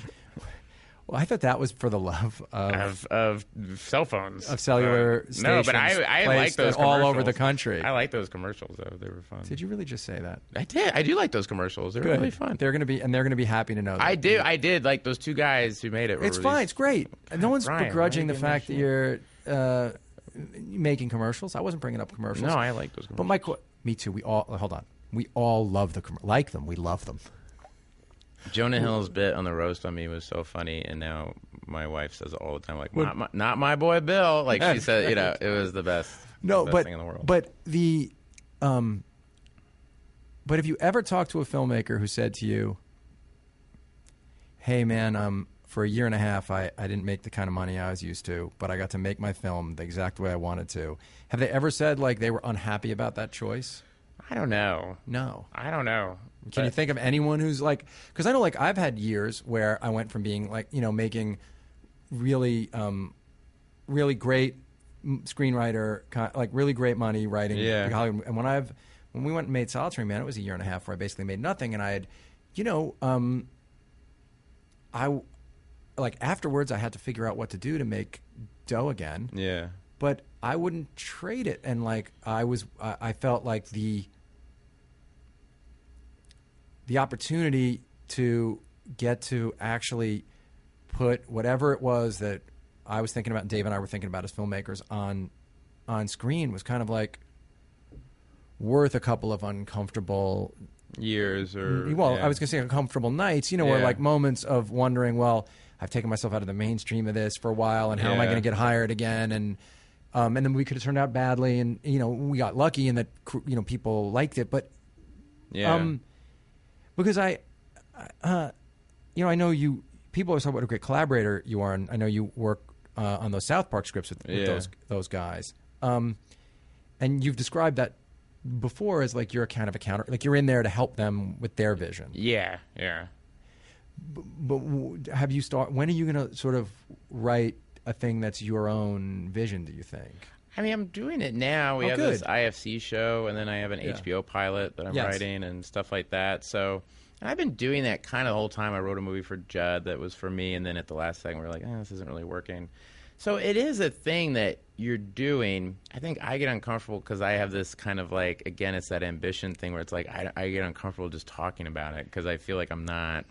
well, I thought that was for the love of, of of cell phones Of cellular Uh, no, but I I like those all over the country. I like those commercials though; they were fun. Did you really just say that? I did. I do like those commercials. They're Good. really fun. They're going to be, and they're going to be happy to know. That. I do. I did like those two guys who made it. were It's really- fine. It's great. no one's Brian, begrudging the fact that you're uh, making commercials. I wasn't bringing up commercials. No, I like those commercials. But my, qu- me too. We all hold on. We all love the com- like them. We love them. Jonah Hill's bit on the roast on me was so funny, and now my wife says it all the time, like, not my, not my boy Bill. Like she said, you know, <laughs> it was the best. No, best but thing in the world. but the, um, but have you ever talked to a filmmaker who said to you, "Hey, man, um, for a year and a half, I, I didn't make the kind of money I was used to, but I got to make my film the exact way I wanted to." Have they ever said like they were unhappy about that choice? I don't know. No. I don't know. Can you think of anyone who's like? Because I know, like, I've had years where I went from being like, you know, making really, um, really great screenwriter, like really great money writing. Yeah. Hollywood- And when I've when we went and made Solitary Man, it was a year and a half where I basically made nothing, and I had, you know, um, I like afterwards I had to figure out what to do to make dough again Yeah. but I wouldn't trade it. And like I was, I, I felt like the the opportunity to get to actually put whatever it was that I was thinking about, and Dave and I were thinking about as filmmakers on on screen was kind of like worth a couple of uncomfortable Years or well, yeah. I was going to say uncomfortable nights, you know, Yeah. like moments of wondering, well, I've taken myself out of the mainstream of this for a while, and how am I going to get hired again? And um, and then we could have turned out badly, and you know, we got lucky in that you know people liked it, but yeah. um, because I, uh, you know, I know you. People always talk about what a great collaborator you are, and I know you work uh, on those South Park scripts with, with Yeah. those those guys. Um, and you've described that before as like you're a kind of a counter, like you're in there to help them with their vision. Yeah, yeah. But have you start? When are you going to sort of write a thing that's your own vision? Do you think? I mean, I'm doing it now. We Oh, have this. IFC show, and then I have an Yeah. HBO pilot that I'm Yes. writing and stuff like that. So, and I've been doing that kind of the whole time. I wrote a movie for Judd that was for me, and then at the last second, we are like, eh, this isn't really working. So it is a thing that you're doing. I think I get uncomfortable because I have this kind of like, again, it's that ambition thing where it's like I, I get uncomfortable just talking about it because I feel like I'm not.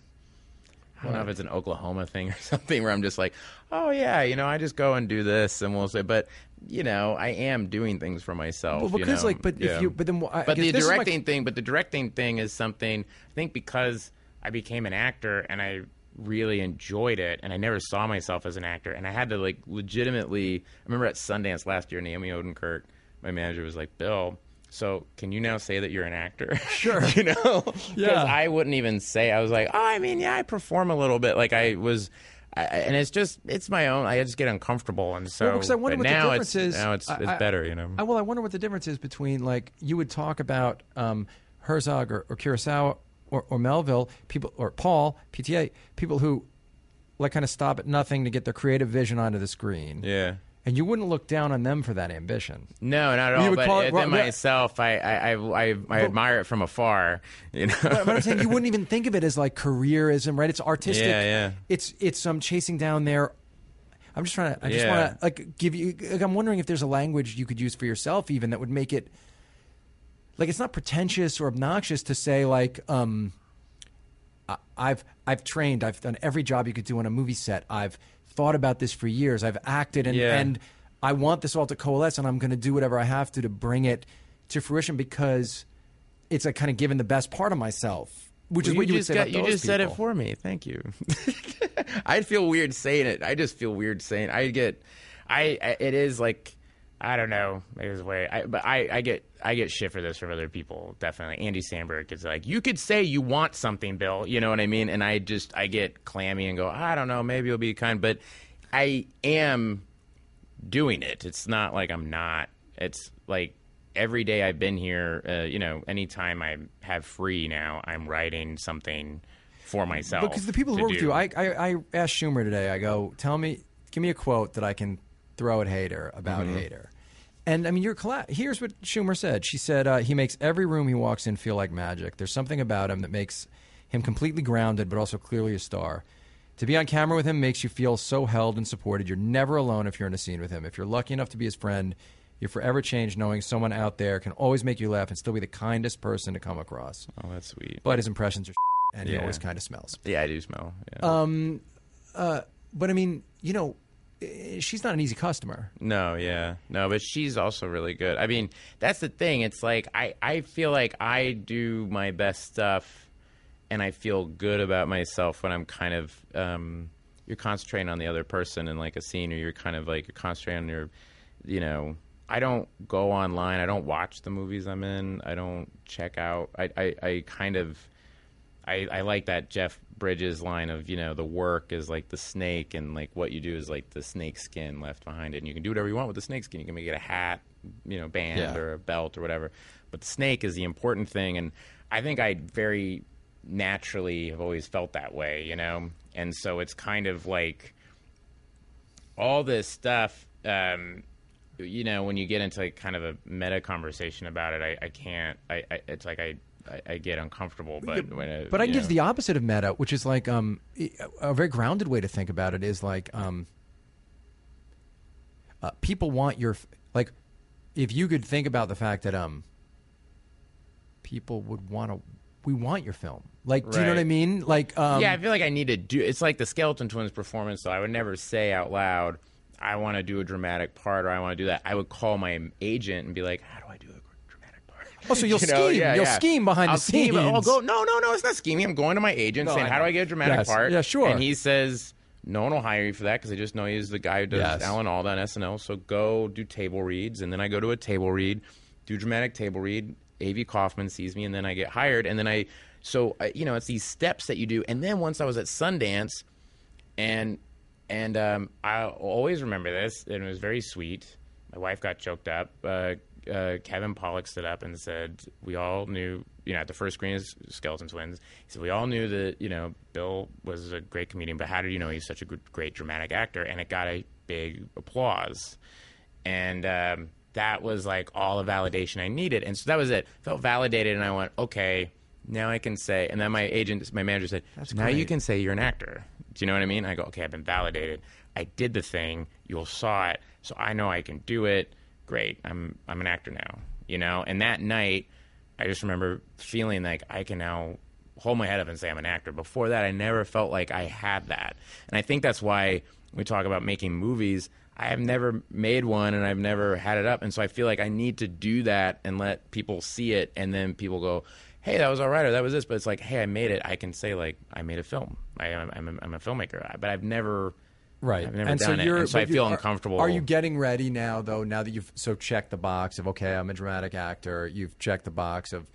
I don't know if it's an Oklahoma thing or <laughs> something where I'm just like, oh yeah, you know, I just go and do this and we'll say, but you know, I am doing things for myself. Well, you because know? like, but Yeah. if you, but then I, but the is my- directing thing, but the directing thing is something I think because I became an actor and I really enjoyed it and I never saw myself as an actor and I had to like legitimately I remember at Sundance last year Naomi Odenkirk my manager was like Bill so can you now say that you're an actor <laughs> Sure. you know because <laughs> Yeah. I wouldn't even say I was like oh I mean yeah I perform a little bit like I was I, and it's just it's my own I just get uncomfortable and so Well, because I wonder what now the difference it's, is. now it's, it's I- better you know I, well, I wonder what the difference is between like you would talk about um, Herzog or, or Kurosawa or, or Melville people or Paul PTA people who like kind of stop at nothing to get their creative vision onto the screen. yeah And you wouldn't look down on them for that ambition. No, not at You all. would But call it- well, myself, I I, I, I, I admire it from afar. You know, But I'm saying you <laughs> wouldn't even think of it as like careerism, right? It's artistic. Yeah, yeah. It's it's um chasing down their. I'm just trying to. I just Yeah. want to like give you. Like, I'm wondering if there's a language you could use for yourself, even that would make it. Like it's not pretentious or obnoxious to say like um. I- I've I've trained. I've done every job you could do on a movie set. I've thought about this for years. I've acted and Yeah. and I want this all to coalesce, and I'm going to do whatever I have to to bring it to fruition because it's like kind of giving the best part of myself, which is what you would just say got- about you those just said it for me. Thank you. <laughs> I'd feel weird saying it. I just feel weird saying. I get, I it is like. I don't know. There's a way, I, but I, I get I get shit for this from other people. Definitely, Andy Samberg is like, you could say you want something, Bill. You know what I mean? And I just I get clammy and go, I don't know. Maybe you'll be kind, but I am doing it. It's not like I'm not. It's like every day I've been here, uh, you know, anytime I have free now, I'm writing something for myself. Because the people who work with you, I, I, I asked Schumer today. I go, tell me, give me a quote that I can throw at Hader about Mm-hmm. Hader. And I mean, you're colla- here's what Schumer said. She said uh, he makes every room he walks in feel like magic. There's something about him that makes him completely grounded, but also clearly a star. To be on camera with him makes you feel so held and supported. You're never alone if you're in a scene with him. If you're lucky enough to be his friend, you're forever changed knowing someone out there can always make you laugh and still be the kindest person to come across. oh, that's sweet. But his impressions are and he always kind of smells. yeah, I do smell. Yeah. Um, uh, but I mean, you know, she's not an easy customer. No, yeah. No, but she's also really good. I mean, that's the thing. It's like I, I feel like I do my best stuff and I feel good about myself when I'm kind of um you're concentrating on the other person in like a scene or you're kind of like you're concentrating on your you know, I don't go online, I don't watch the movies I'm in, I don't check out. I I, I kind of I, I like that Jeff Bridges line of you know the work is like the snake and like what you do is like the snake skin left behind it. And you can do whatever you want with the snake skin. You can make it a hat you know band Yeah. or a belt or whatever. But the snake is the important thing. And I think I very naturally have always felt that way you know? And so it's kind of like all this stuff um, you know when you get into like kind of a meta conversation about it I, I can't I, I it's like I, I I get uncomfortable but when it, But I give the opposite of meta, which is like um, a very grounded way to think about it is like um, uh, people want your like if you could think about the fact that um, people would want to we want your film. Like, do you know what I mean? Like, um, yeah, I feel like I need to do. It's like the Skeleton Twins performance. So I would never say out loud, "I want to do a dramatic part" or "I want to do that." I would call my agent and be like, "How do I do part?" Oh, so <laughs> you'll You know, scheme. yeah, You'll yeah. scheme behind I'll the scheme. scenes. I'll go. No, no, no. It's not scheming. I'm going to my agent No, saying, I "How know. do I get a dramatic Yes. part?" Yeah, sure. And he says, "No one will hire you for that because I just know he's the guy who does Yes. Alan Alda on SNL. So go do table reads." And then I go to a table read, do dramatic table read. Avy Kaufman sees me, and then I get hired, and then I so I, you know it's these steps that you do, and then once I was at Sundance, and and um, I always remember this, and it was very sweet. My wife got choked up. Uh, uh, Kevin Pollak stood up and said, "We all knew, you know, at the first screen of Skeleton Twins, he said we all knew that, you know, Bill was a great comedian, but how did you know he's such a good, great dramatic actor?" And it got a big applause, and um, that was like all the validation I needed, and so that was it. Felt validated, and I went, "Okay, now I can say." And then my agent, my manager said, "Now you can say you're an actor." Do you know what I mean? I go, "Okay, I've been validated. I did the thing. You all saw it, so I know I can do it." Great. I'm I'm an actor now, you know. And that night, I just remember feeling like I can now hold my head up and say I'm an actor. Before that, I never felt like I had that, and I think that's why we talk about making movies. I have never made one, and I've never had it up, and so I feel like I need to do that and let people see it, and then people go. Hey, that was all right, or that was this, but it's like, hey, I made it. I can say like I made a film. I, I'm, I'm, I'm a filmmaker, but I've never Right. I've never and done so it, you're, and so I feel are- uncomfortable. Are you getting ready now, though? Now that you've so checked the box of okay, I'm a dramatic actor. You've checked the box of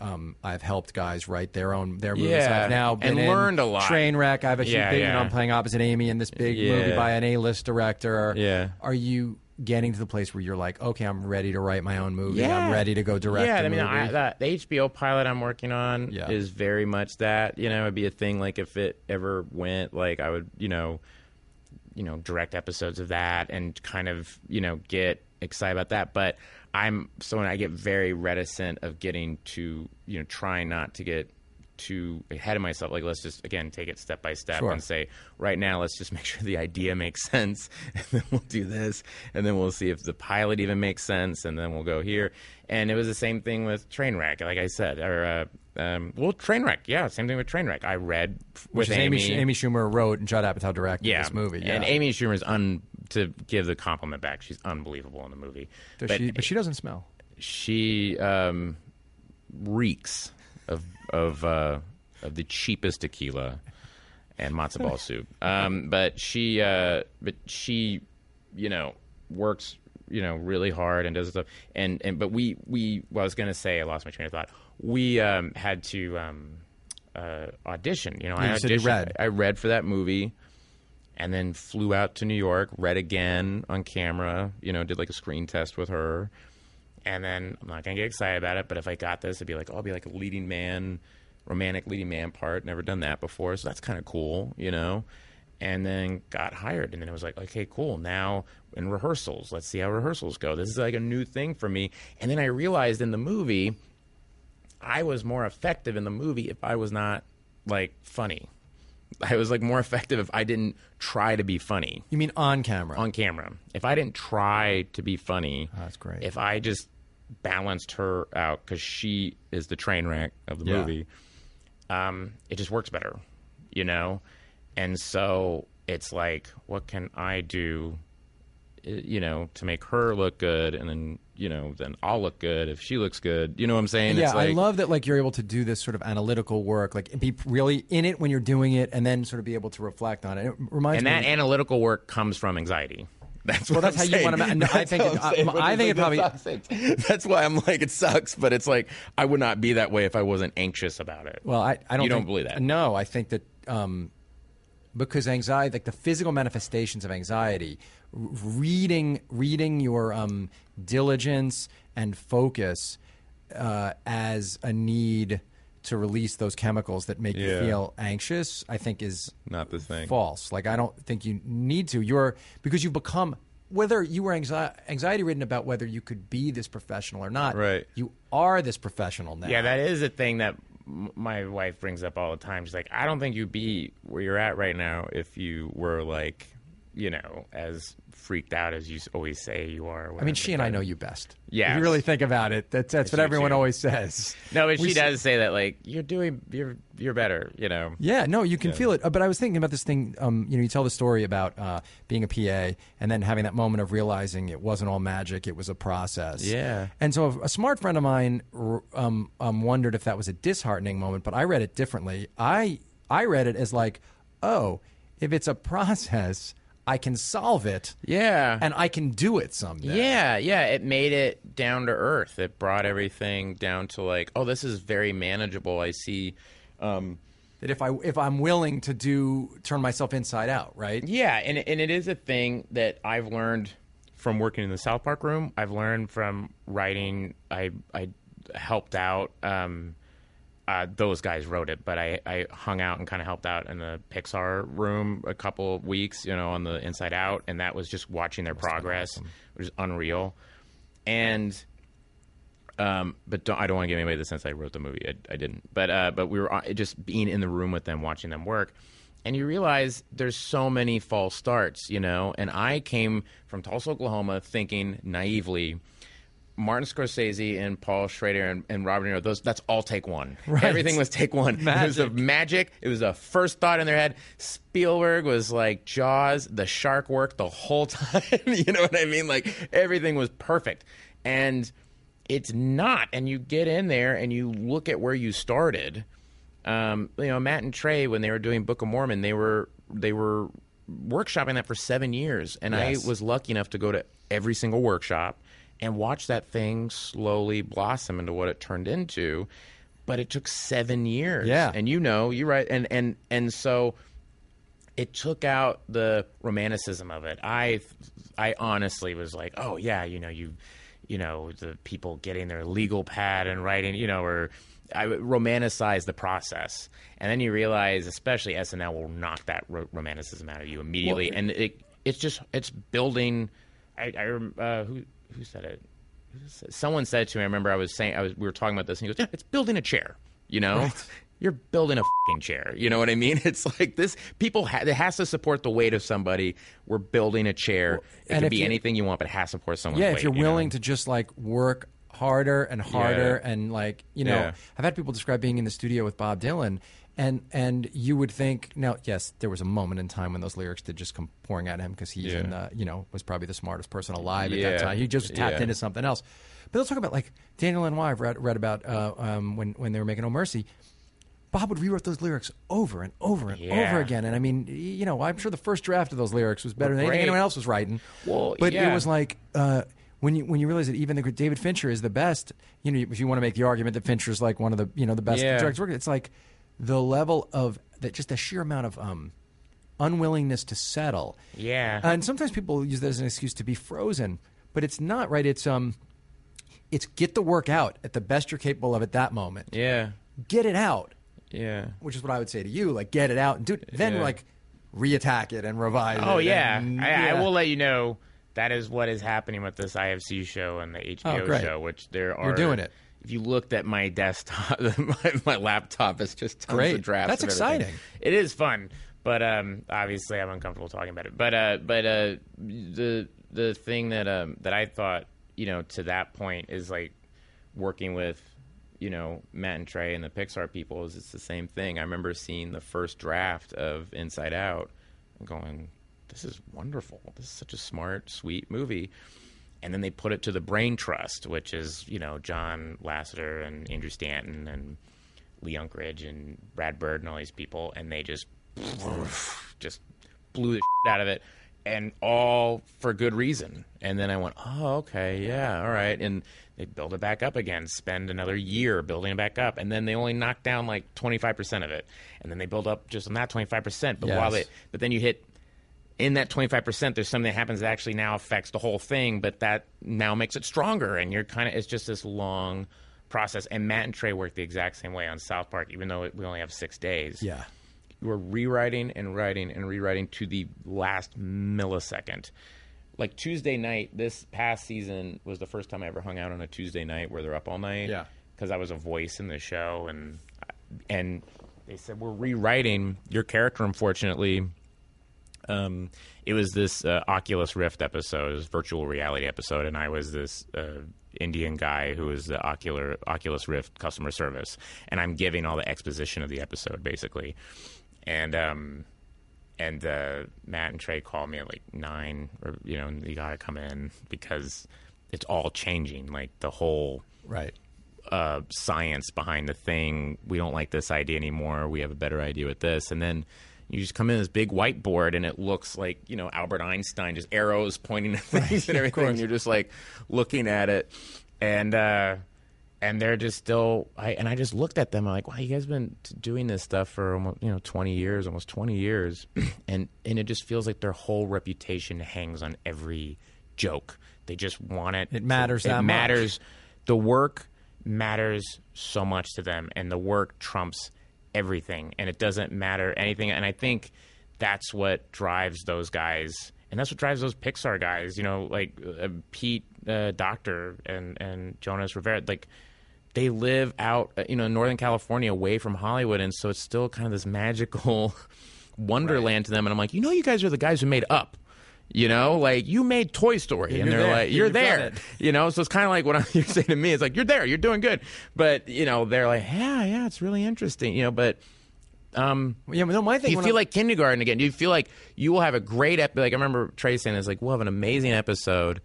um, I've helped guys write their own their movies. Yeah, I've now and been in learned a lot. Trainwreck. I have a huge Yeah, you know, yeah. I'm playing opposite Amy in this big Yeah. movie by an A-list director. Yeah. Are you getting to the place where you're like, okay, I'm ready to write my own movie. Yeah. I'm ready to go direct. Yeah, I mean. I, that, the HBO pilot I'm working on Yeah. is very much that. You know, it'd be a thing like if it ever went, like I would, you know, you know, direct episodes of that and kind of, you know, get excited about that. But I'm someone I get very reticent of getting to, you know, trying not to get too ahead of myself. Like, let's just again take it step by step Sure. and say, right now, let's just <laughs> make sure the idea makes sense, <laughs> and then we'll do this, and then we'll see if the pilot even makes sense, and then we'll go here. And it was the same thing with Trainwreck, like I said, or uh, um, well, Trainwreck, yeah, same thing with Trainwreck. I read which with is Amy, Amy, Amy Schumer wrote and Judd Apatow directed yeah, this movie. Yeah. and Amy Schumer's un to give the compliment back. She's unbelievable in the movie. Does but she, but she doesn't smell. she um, reeks of of uh, of the cheapest tequila and matzo ball <laughs> soup. Um, but she uh, but she you know works you know really hard and does stuff and and but we we well, I was gonna say I lost my train of thought. We um, had to um, uh, audition. You know, I you said you auditioned- read. I read for that movie and then flew out to New York, read again on camera, you know, did like a screen test with her. And then I'm not going to get excited about it, but if I got this, it'd be like, oh, I'll be like a leading man, romantic leading man part. Never done that before. So that's kind of cool, you know? And then got hired. And then it was like, okay, cool. Now in rehearsals, let's see how rehearsals go. This is like a new thing for me. And then I realized in the movie, I was more effective in the movie if I was not like funny. I was like more effective if I didn't try to be funny You mean on camera? on camera. If I didn't try to be funny, Oh, that's great. If I just balanced her out because she is the train wreck of the Yeah. movie, um, it just works better, you know. And so it's like, what can I do, you know, to make her look good, and then you know, then I'll look good if she looks good. You know what I'm saying? Yeah, it's like, I love that. Like you're able to do this sort of analytical work, like be really in it when you're doing it, and then sort of be able to reflect on it. It reminds and that analytical work comes from anxiety. <laughs> That's what that's I'm how you wanna saying. no, I think it- saying, I- I think it that sucks. <laughs> That's why I'm like it sucks, but it's like I would not be that way if I wasn't anxious about it. well, I, I don't. You don't believe that? No, I think that um, because anxiety, like the physical manifestations of anxiety, reading reading your um, diligence and focus uh, as a need to release those chemicals that make you feel anxious, I think is Not the thing. false. Like I don't think you need to. You're because you've become whether you were anxi- anxiety ridden about whether you could be this professional or not. Right. You are this professional now. Yeah, that is a thing that m- my wife brings up all the time. She's like, I don't think you'd be where you're at right now if you were like, you know, as freaked out as you always say you are. I mean, she and I know you best. Yeah, If you really think about it, that's that's what everyone too. always says. No, but We she s- does say that like you're doing, you're you're better. You know. Yeah, no, you can feel it. Uh, But I was thinking about this thing. Um, you know, you tell the story about uh, being a PA and then having that moment of realizing it wasn't all magic; it was a process. Yeah. And so, a smart friend of mine r- um, um, wondered if that was a disheartening moment. But I read it differently. I I read it as like, oh, if it's a <laughs> process, I can solve it Yeah. and I can do it someday. Yeah, yeah. It made it down to earth. It brought everything down to like, oh, this is very manageable. I see. Um, That if I if I'm willing to do turn myself inside out, right? yeah, and and it is a thing that I've learned from working in the South Park room. I've learned from writing. I I helped out. Um, uh, those guys wrote it, but I, I hung out and kind of helped out in the Pixar room a couple of weeks, you know, on the Inside Out, and that was just watching their progress, which is unreal. And um, but don't, I don't want to give anybody the sense I wrote the movie. I, I didn't. But uh, but we were uh, just being in the room with them, watching them work, and you realize there's so many false starts, you know. And I came from Tulsa, Oklahoma, thinking naively. Martin Scorsese and Paul Schrader and, and Robert De Niro, those that's all take one. <laughs> Everything was take one. It was a magic. It was a first thought in their head. Spielberg was like Jaws. The shark worked the whole <laughs> time. <laughs> you know what I mean? Like everything was perfect. And it's not. And you get in there and you look at where you started. Um, you know, Matt and Trey, when they were doing Book of Mormon, they were they were workshopping that for seven years, and Yes. I was lucky enough to go to every single workshop and watch that thing slowly blossom into what it turned into. But it took seven years. Yeah. and you know, you're right, and and and so it took out the romanticism of it. I I honestly was like, oh yeah, you know, you you know, the people getting their legal pad and writing, you know, or I romanticize the process, and then you realize, especially SNL will knock that ro- romanticism out of you immediately, and it it's just it's building. I, I uh, who who said it? Someone said to me. I remember I was saying I was we were talking about this, and he goes, "Yeah, it's building a chair." You know, you're building a fucking chair. You know what I mean? <laughs> It's like this. People, ha- it has to support the weight of somebody. We're building a chair. it and can be you- anything you want, but it has to support someone's Yeah, weight. if you're you know? willing to just like work harder and harder Yeah. and like you know, Yeah. I've had people describe being in the studio with Bob Dylan. And and you would think now, yes, there was a moment in time when those lyrics did just come pouring at him because he Yeah. uh, you know was probably the smartest person alive at that time. He just tapped Yeah. into something else. But they'll talk about like Daniel and I've read, read about uh, um, when when they were making No Mercy. Bob would rewrite those lyrics over and over and Yeah. over again. And I mean, you know, I'm sure the first draft of those lyrics was better than anything anyone else was writing. Well, but it was like uh, when you when you realize that even the David Fincher is the best. You know, if you want to make the argument that Fincher's like one of the you know the best Yeah. directors working, it's like the level of that just the sheer amount of um, unwillingness to settle. Yeah. and sometimes people use that as an excuse to be frozen, but it's not right. It's um, it's get the work out at the best you're capable of at that moment. yeah, Get it out yeah. which is what I would say to you. Like, get it out and do it. Then, Yeah. like, reattack it and revise it. Oh yeah. and- I, I will let you know that is what is happening with this IFC show and the HBO Oh, show, which there are. You're doing it. If you looked at my desktop, <laughs> my, my laptop is just tons Great. of drafts. That's exciting. It is fun, but um, obviously I'm uncomfortable talking about it. But uh, but uh, the the thing that um, that I thought you know to that point is like working with you know Matt and Trey and the Pixar people is it's the same thing. I remember seeing the first draft of Inside Out and going, "This is wonderful. This is such a smart, sweet movie." And then they put it to the Brain Trust, which is you know John Lasseter and Andrew Stanton and Lee Unkrich and Brad Bird and all these people, and they just <laughs> just blew the shit out of it, and all for good reason. And then I went, oh, okay, yeah, all right. And they build it back up again, spend another year building it back up, and then they only knock down like twenty five percent of it, and then they build up just on that twenty five percent. But while Yes. they, but then you hit in that 25% there's something that happens that actually now affects the whole thing but that now makes it stronger. And you're kind of it's just this long process. And matt and trey work the exact same way on south park even though we only have six days. Yeah. We're rewriting and writing and rewriting to the last millisecond. Like tuesday night this past season was the first time i ever hung out on a tuesday night where they're up all night. Yeah. because i was a voice in the show and and they said we're rewriting your character unfortunately um, it was this uh, Oculus Rift episode, this virtual reality episode, and I was this uh, Indian guy who was the Ocular Oculus Rift customer service, and I'm giving all the exposition of the episode basically, and um, and uh, Matt and Trey called me at like nine, or you know, you gotta come in because it's all changing, like the whole Right. uh, science behind the thing. We don't like this idea anymore. We have a better idea with this. And then You just come in this big whiteboard, and it looks like you know Albert Einstein, just arrows pointing at <laughs> things and everything. And you're just like looking at it, and uh, and they're just still. I and I just looked at them. I'm like, wow, you guys been doing this stuff for almost you know 20 years, almost 20 years, <clears throat> and and it just feels like their whole reputation hangs on every joke. They just want it. It matters It that much. matters. The work matters so much to them, and the work trumps everything, and it doesn't matter anything. And I think that's what drives those guys, and that's what drives those Pixar guys. You know, like uh, Pete uh, Docter and and Jonas Rivera, like. They live out, uh, you know, in Northern California, away from Hollywood, and so it's still kind of this magical <laughs> wonderland to them. And I'm like, you know, you guys are the guys who made Up. You know, like you made Toy Story, and they're there. like, you're there. You know, so it's kind of like what <laughs> I'm, you're saying to me. It's like you're there, you're doing good, but you know, they're like, yeah, yeah, it's really interesting. You know, but um, Yeah, no, my thing. you feel I- like kindergarten again. You feel like you will have a great episode. like I remember Trey saying this like we'll have an amazing episode,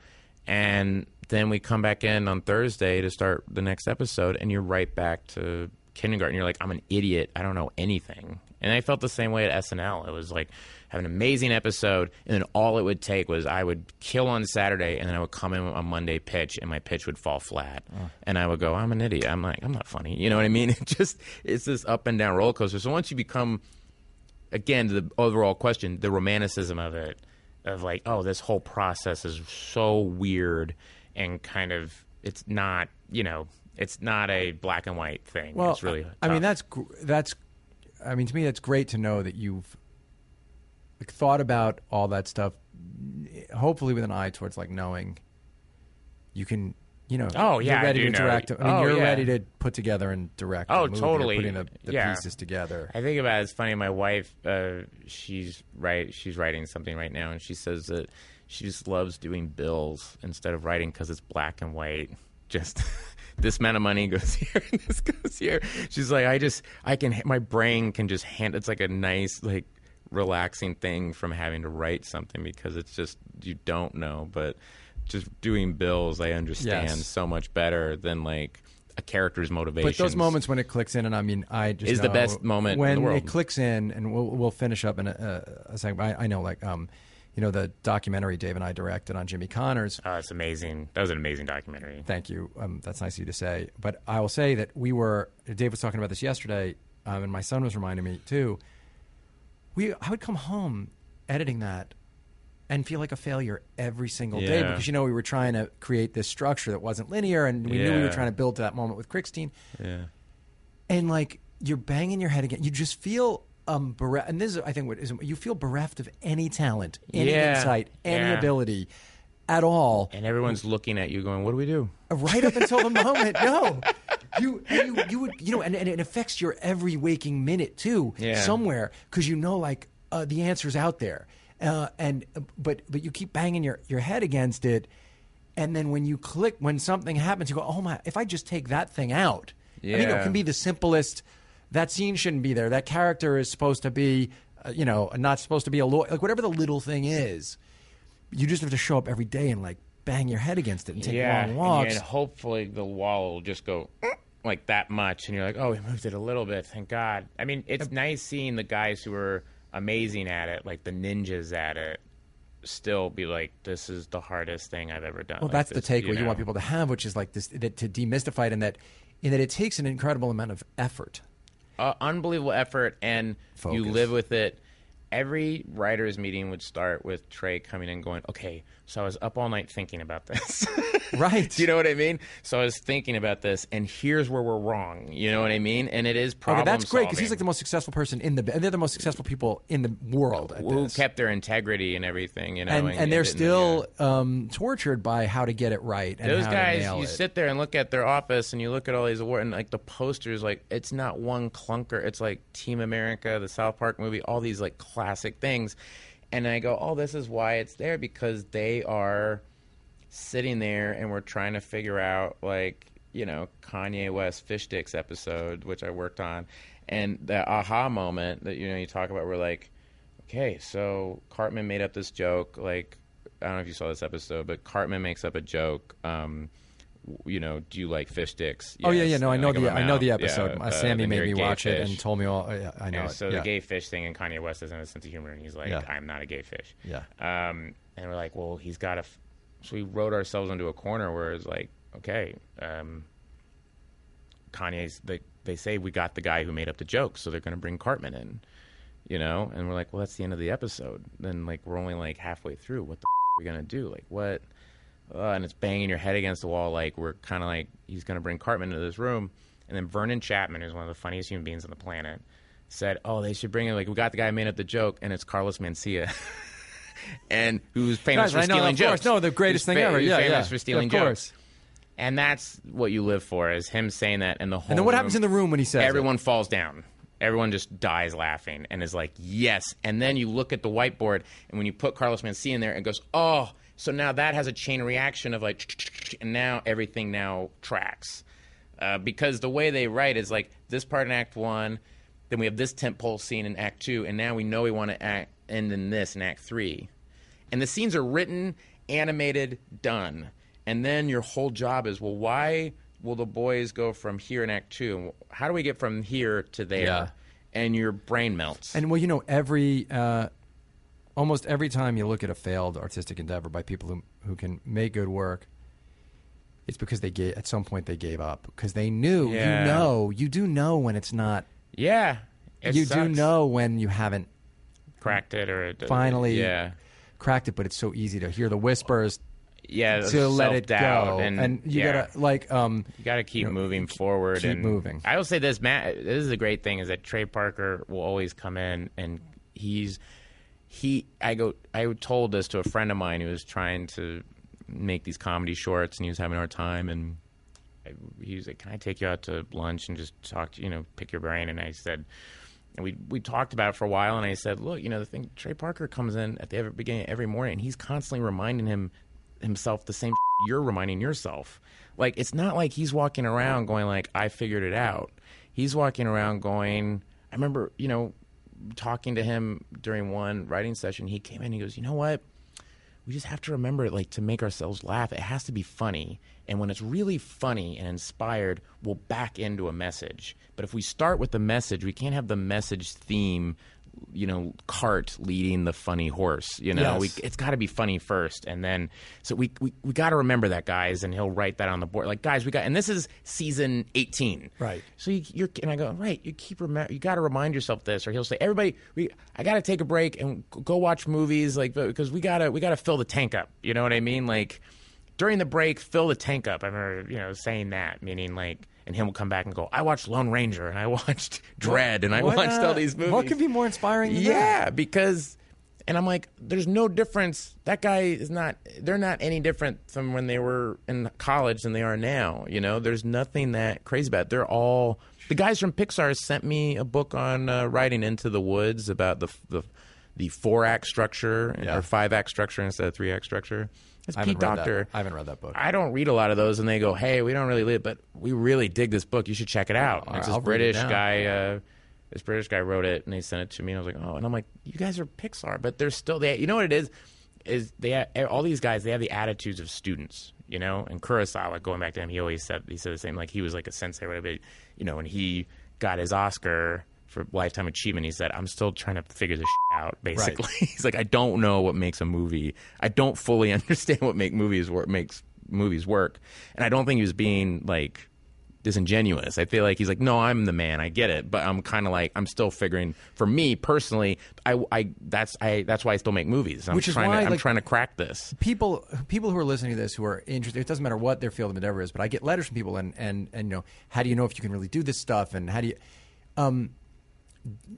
and then we come back in on Thursday to start the next episode, and you're right back to kindergarten. You're like I'm an idiot. I don't know anything. And I felt the same way at SNL. It was like have an amazing episode, and then all it would take was I would kill on Saturday, and then I would come in on Monday pitch, and my pitch would fall flat, and I would go, I'm an idiot. I'm like I'm not funny. You know what I mean? <laughs> It just it's this up and down roller coaster. So once you become again to the overall question, the romanticism of it, of like, oh, this whole process is so weird and kind of it's not, you know, it's not a black and white thing. Well, it's really. I mean, that's that's. I mean, to me, that's great to know that you've thought about all that stuff. Hopefully, with an eye towards like knowing you can, you know, Oh, yeah, you're ready to know. direct. I mean, Oh, you're yeah. ready to put together and direct. Oh, totally. Putting the, the Yeah. pieces together. I think about it. It's funny. My wife, uh, she's right. She's writing something right now, and she says that she just loves doing bills instead of writing because it's black and white. Just <laughs> this amount of money goes <laughs> here, and this goes here. She's like, I just, I can, my brain can just hand. It's like a nice, like, relaxing thing from having to write something because it's just you don't know, but just doing bills, I understand Yes. so much better than like a character's motivation. But those moments when it clicks in, and I mean, I just Is the best moment in when the world. it clicks in, and we'll we'll finish up in a, a, a second. I, I know, like, um, you know, the documentary Dave and I directed on Jimmy Connors. Oh, it's amazing. That was an amazing documentary. Thank you. Um, that's nice of you to say. But I will say that we were. Dave was talking about this yesterday, um, and my son was reminding me too. We, I would come home editing that, and feel like a failure every single day Yeah. because you know we were trying to create this structure that wasn't linear, and we knew we were Yeah. trying to build to that moment with Krickstein, Yeah. and like you're banging your head again. You just feel. Um, bereft, and this is, I think, what is you feel bereft of any talent, any Yeah. insight, any Yeah. ability at all And everyone's looking at you going, what do we do? right up until the <laughs> moment. No, you you you would you know, and, and it affects your every waking minute too, Yeah. somewhere because you know like uh, the answer's out there, uh, and but but you keep banging your your head against it, and then when you click when something happens, you go, oh my! If I just take that thing out, I mean, it can be the simplest. That scene shouldn't be there. That character is supposed to be, uh, you know, not supposed to be a lawyer. Like whatever the little thing is, you just have to show up every day and like bang your head against it and take yeah. long and- walks. And hopefully the wall will just go like that much. And you're like, oh, we moved it a little bit. Thank God. I mean, it's nice seeing the guys who are amazing at it, like the ninjas at it, still be like, this is the hardest thing I've ever done. Well, Like that's the this, takeaway you, know? want people to have, which is like this that, to demystify it, in that in that it takes an incredible amount of effort. uh, unbelievable effort and you live with it every writers meeting would start with trey coming in going okay so i was up all night thinking about this <laughs> Right. do you know what i mean so i was thinking about this and here's where we're wrong you know what i mean and it is problem Okay, that's great because he's like the most successful person in the. And they're the most successful people in the world. At who this. kept their integrity and everything you know and, and they're still yeah. um, tortured by how to get it right. And those guys you it. sit there and look at their office and you look at all these awards and like the posters like it's not one clunker it's like team america the south park movie all these like classic things and i go oh this is why it's there because they are sitting there and we're trying to figure out like you know kanye west fish sticks episode which i worked on and the aha moment that you know you talk about we're like okay, so Cartman made up this joke. Like, I don't know if you saw this episode, but Cartman makes up a joke um, you know, do you like fish sticks? Oh yeah, yeah. No, I know the I know the episode. Yeah, Uh, uh, Sammy made me a watch it and told me all. Yeah, I know And it. so yeah. the gay fish thing, and Kanye West doesn't have a sense of humor, and he's like. "I'm not a gay fish." Yeah. Um, and we're like, "Well, he's got to." F-. So we wrote ourselves into a corner where it's like, okay, um, Kanye's. They they say we got the guy who made up the joke, so they're going to bring Cartman in, you know. And we're like, well, that's the end of the episode. Then like we're only like halfway through. What the f- are we gonna do? Like what? Uh, and it's banging your head against the wall. Like we're kind of like he's going to bring Cartman into this room, and then Vernon Chatman, who's one of the funniest human beings on the planet, said, "Oh, they should bring in like we got the guy who made up the joke, and it's Carlos Mencia." <laughs> And who's famous for know, stealing of course. jokes? No, the greatest Who's thing ever. Yeah, famous yeah. for stealing of jokes. And that's what you live for is him saying that and the whole And then what room- happens in the room when he says it? everyone falls down. Everyone just dies laughing and is like, "Yes." And then you look at the whiteboard and when you put Carlos Mencia in there it goes, "Oh, so now that has a chain reaction of like <laughs> and now everything now tracks." Uh, because the way they write is like this part in Act One, then we have this tentpole scene in Act Two, and now we know we want to act, end in this in Act Three, and the scenes are written, animated, done, and then your whole job is well, why will the boys go from here in Act Two, how do we get from here to there? Yeah. And your brain melts. And well, you know, every uh, almost every time you look at a failed artistic endeavor by people who who can make good work, it's because they gave at some point they gave up because they knew. Yeah. You know, you do know when it's not. yeah, it you do know when you haven't cracked it or it, finally yeah. cracked it, but it's so easy to hear the whispers Yeah, to let it go, and, you yeah. gotta like um. You got to keep you know, moving forward. keep and moving. I will say this, Matt. This is a great thing is that Trey Parker will always come in and he's he. I go. I told this to a friend of mine who was trying to make these comedy shorts and he was having a hard time and I, he was like, "Can I take you out to lunch and just talk to you know pick your brain?" And I said. And we we talked about it for a while, and I said, "Look, you know, the thing. Trey Parker comes in at the every, beginning every morning, and he's constantly reminding him himself the same <laughs> you're reminding yourself. Like it's not like he's walking around going like I figured it out. He's walking around going. I remember, you know, talking to him during one writing session. He came in. And he goes, "You know what? we just have to remember like to make ourselves laugh it has to be funny and when it's really funny and inspired we'll back into a message but if we start with the message we can't have the message theme you know cart leading the funny horse you know Yes. we, it's got to be funny first and then so we we, we got to remember that guys and he'll write that on the board like guys we got and this is season 18 Right. so you, you're and I go right. You keep remember. You got to remind yourself this, or he'll say, "Everybody, we I got to take a break and go watch movies, like because we gotta we gotta fill the tank up. You know what I mean? Like during the break, fill the tank up. I remember you know saying that, meaning like, and him will come back and go, "I watched Lone Ranger and I <laughs> watched Dredd and I What, watched uh, all these movies." What could be more inspiring? Than Yeah, that? because and I'm like, there's no difference. That guy is not. They're not any different from when they were in college than they are now. You know, there's nothing that crazy about. It. They're all the guys from Pixar sent me a book on uh, writing into the woods about the the the four act structure Yeah. or five act structure instead of three act structure. It's I haven't Pete read Docter. That. I haven't read that book. I don't read a lot of those, and they go, "Hey, we don't really live, but we really dig this book. You should check it out." And All it's this I'll British guy. Uh, this British guy wrote it, and they sent it to me. And I was like, "Oh," and I'm like, "You guys are Pixar, but they're still they. You know what it is? Is they all these guys? They have the attitudes of students, you know. And Kurosawa, going back to him, he always said he said the same. Like he was like a sensei, whatever. You know, when he got his Oscar for lifetime achievement, he said, "I'm still trying to figure this shit out." Basically, <laughs> he's like, "I don't know what makes a movie. I don't fully <laughs> understand what make movies work makes movies work." And I don't think he was being like disingenuous. I feel like he's like, "No, I'm the man. I get it." But I'm kind of like, I'm still figuring. For me personally, I, I that's I that's why I still make movies. I'm Which is trying why, to, I'm like- trying to crack this. people people who are listening to this who are interested it doesn't matter what their field of endeavor is but i get letters from people and and and you know how do you know if you can really do this stuff and how do you um you,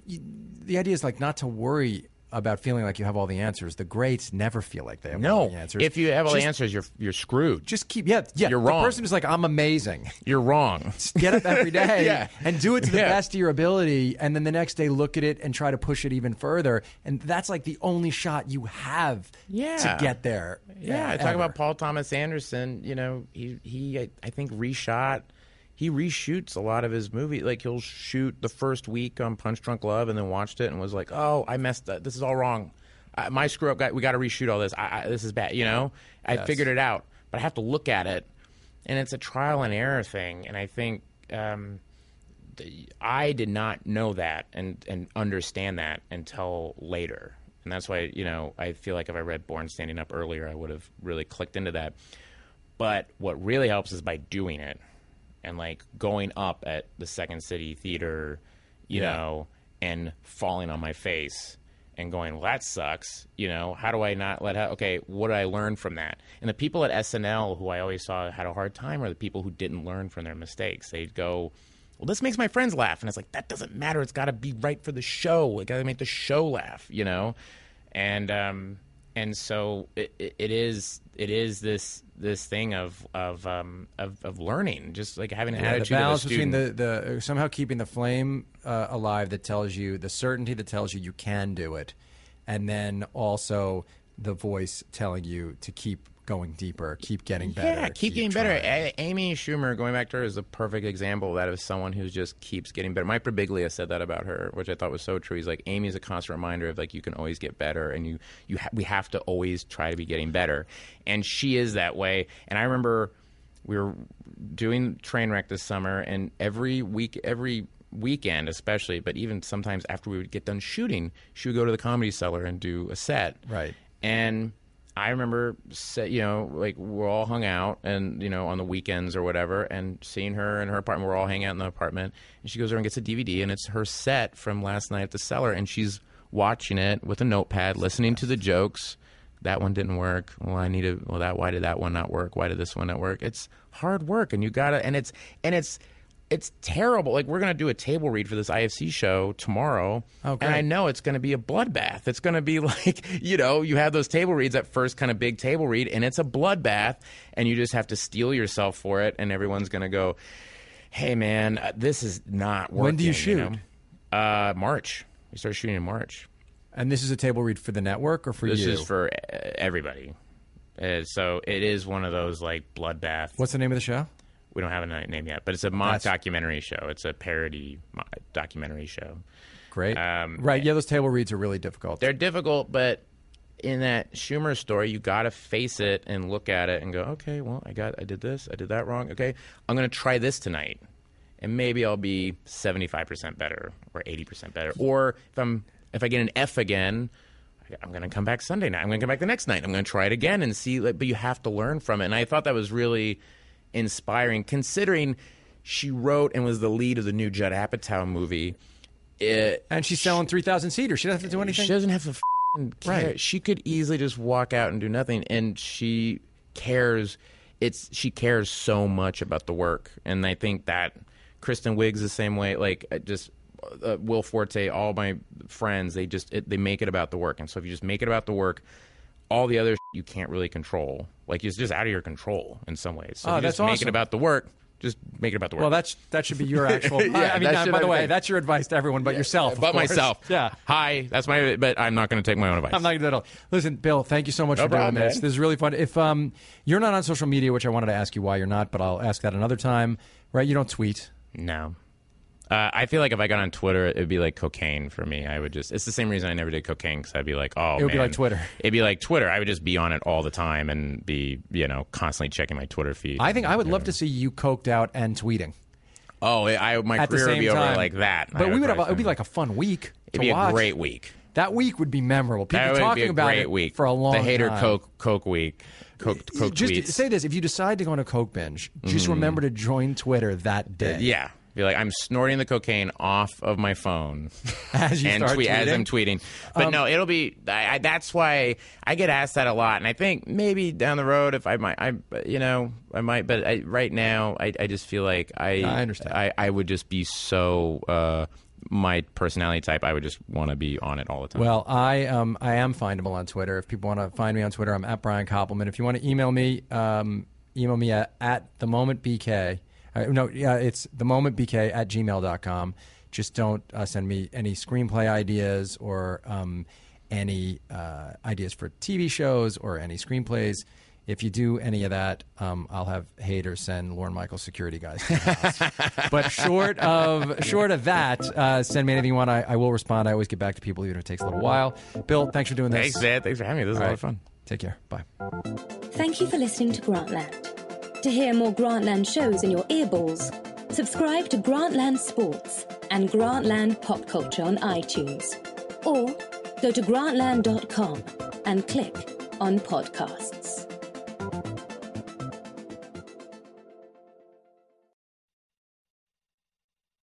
the idea is like not to worry about feeling like you have all the answers the greats never feel like they have all the answers if you have all the answers, you're you're screwed. just keep yeah yeah You're wrong. the person who's like i'm amazing You're wrong. get up every <laughs> day Yeah. and do it to the Yeah. best of your ability and then the next day look at it and try to push it even further and that's like the only shot you have Yeah. to get there Yeah, I talk about Paul Thomas Anderson. You know, he he I, I think reshot. He reshoots a lot of his movie. Like he'll shoot the first week on Punch Drunk Love, and then watched it and was like, "Oh, I messed up. This is all wrong. I, my screw up. Guy, we got to reshoot all this. I, I, this is bad. You know, I Yes. figured it out, but I have to look at it." and it's a trial and error thing. And I think um, the, I did not know that and and understand that until later. And that's why you know I feel like if I read Born Standing Up earlier, I would have really clicked into that. But what really helps is by doing it and like going up at the Second City Theater, you Yeah. know, and falling on my face and going, well, that sucks. You know, how do I not let out? Okay, what did I learn from that? And the people at SNL who I always saw had a hard time are the people who didn't learn from their mistakes. They'd go, well, this makes my friends laugh. And it's like, that doesn't matter. It's got to be right for the show. It got to make the show laugh, you know? And, um, and so it, it is it is this this thing of of um of, of learning just like having an Yeah, the balance between the, the somehow keeping the flame uh, alive that tells you the certainty that tells you you can do it, and then also the voice telling you to keep going deeper, keep getting better. Yeah, keep, getting better. A- Amy Schumer, going back to her, is a perfect example of that of someone who just keeps getting better. Mike Birbiglia said that about her, which I thought was so true. He's like, Amy's a constant reminder of like you can always get better, and you you ha- we have to always try to be getting better. And she is that way. And I remember we were doing Trainwreck this summer, and every week, every weekend, especially, but even sometimes after we would get done shooting, she would go to the comedy cellar and do a set. Right. And I remember, you know, like we're all hung out and, you know, on the weekends or whatever, and seeing her in her apartment. We're all hanging out in the apartment. And she goes over and gets a DVD, and it's her set from last night at the cellar. And she's watching it with a notepad, listening to the jokes. That one didn't work. Well, I need to. Well, that. Why did that one not work? Why did this one not work? It's hard work, and you gotta. And it's and it's it's terrible. Like we're gonna do a table read for this IFC show tomorrow, Oh, and I know it's gonna be a bloodbath. It's gonna be <laughs> like you know you have those table reads at first, kind of big table read, and it's a bloodbath, and you just have to steel yourself for it, and everyone's gonna go, "Hey, man, uh, this is not working." When do you shoot? know? Uh, March. We start shooting in March. And this is a table read for the network or for This you? This is for uh, everybody. Uh, so it is one of those like bloodbath. What's the name of the show? We don't have a name yet, but it's a mock That's- documentary show. It's a parody documentary show. Great. Um, right. Yeah, those table reads are really difficult. They're difficult, but in that Schumer story, you got to face it and look at it and go, okay, well, I got, I did this, I did that wrong. Okay, I'm going to try this tonight, and maybe I'll be 75 percent better or 80 percent better. Or if I'm, if I get an F again. I'm going to come back Sunday night. I'm going to come back the next night. I'm going to try it again and see. Like, but you have to learn from it. And I thought that was really inspiring, considering she wrote and was the lead of the new Judd Apatow movie. It, and she's selling 3,000 seaters. She doesn't have to do anything. she doesn't have to f***ing care. Right. She could easily just walk out and do nothing, and she cares. It's she cares so much about the work, and I think that Kristen Wiig's the same way. Like just uh, Will Forte, all my friends, they just it, they make it about the work, and so if you just make it about the work, all the other you can't really control. Like it's just out of your control in some ways. So Oh, that's just make awesome. it about the work. Just make it about the work. well, that's that should be your <laughs> actual. Yeah, I mean, that uh, by the way, that's your advice to everyone but yourself. but course. myself. <laughs> Yeah. Hi, that's my. But I'm not going to take my own advice. I'm not going to do that at all. Listen, Bill, thank you so much No for doing this. man. This is really fun. If um, you're not on social media, which I wanted to ask you why you're not, but I'll ask that another time. Right? You don't tweet. No. Uh, I feel like if I got on Twitter, it'd be like cocaine for me. I would just, it's the same reason I never did cocaine because I'd be like, oh, It would be like Twitter. It'd be like Twitter. I would just be on it all the time and be, you know, constantly checking my Twitter feed. I think I would love to see you coked out and tweeting Oh, I, my at the career same would be time. over like that. But I we would have. It would be like a fun week. it'd to be watch. a great week. That week would be memorable. People That would talking be a about great it week for a long time. The Hader time. Coke Coke week. Coke, Coke just tweets. say this: if you decide to go on a coke binge, just remember to join Twitter that day. Yeah. Be like, I'm snorting the cocaine off of my phone <laughs> As you and start tweet, as? I'm tweeting. But Um, no, it'll be. I, I, that's why I get asked that a lot, and I think maybe down the road, if I might, I you know, I might. But I, right now, I, I just feel like I, I understand. I, I would just be so. Uh, my personality type, I would just want to be on it all the time. Well, I um I am findable on Twitter. If people want to find me on Twitter, I'm at Brian Koppelman. If you want to email me, um, email me at, at the moment bk. Uh, no, yeah, it's the moment bk at gmail.com. Just don't uh, send me any screenplay ideas or um, any uh, ideas for TV shows or any screenplays. If you do any of that, um, I'll have haters send Lorne Michaels security guys. To the house. <laughs> but short of short of that, uh, send me anything you want. I, I will respond. I always get back to people, even if it takes a little while. Bill, thanks for doing this. thanks, Ed. Thanks for having me. This is All a lot right. of fun. Take care. Bye. Thank you for listening to Grantland. To hear more Grantland shows in your earballs, subscribe to Grantland Sports and Grantland Pop Culture on iTunes. Or go to grantland.com and click on podcasts.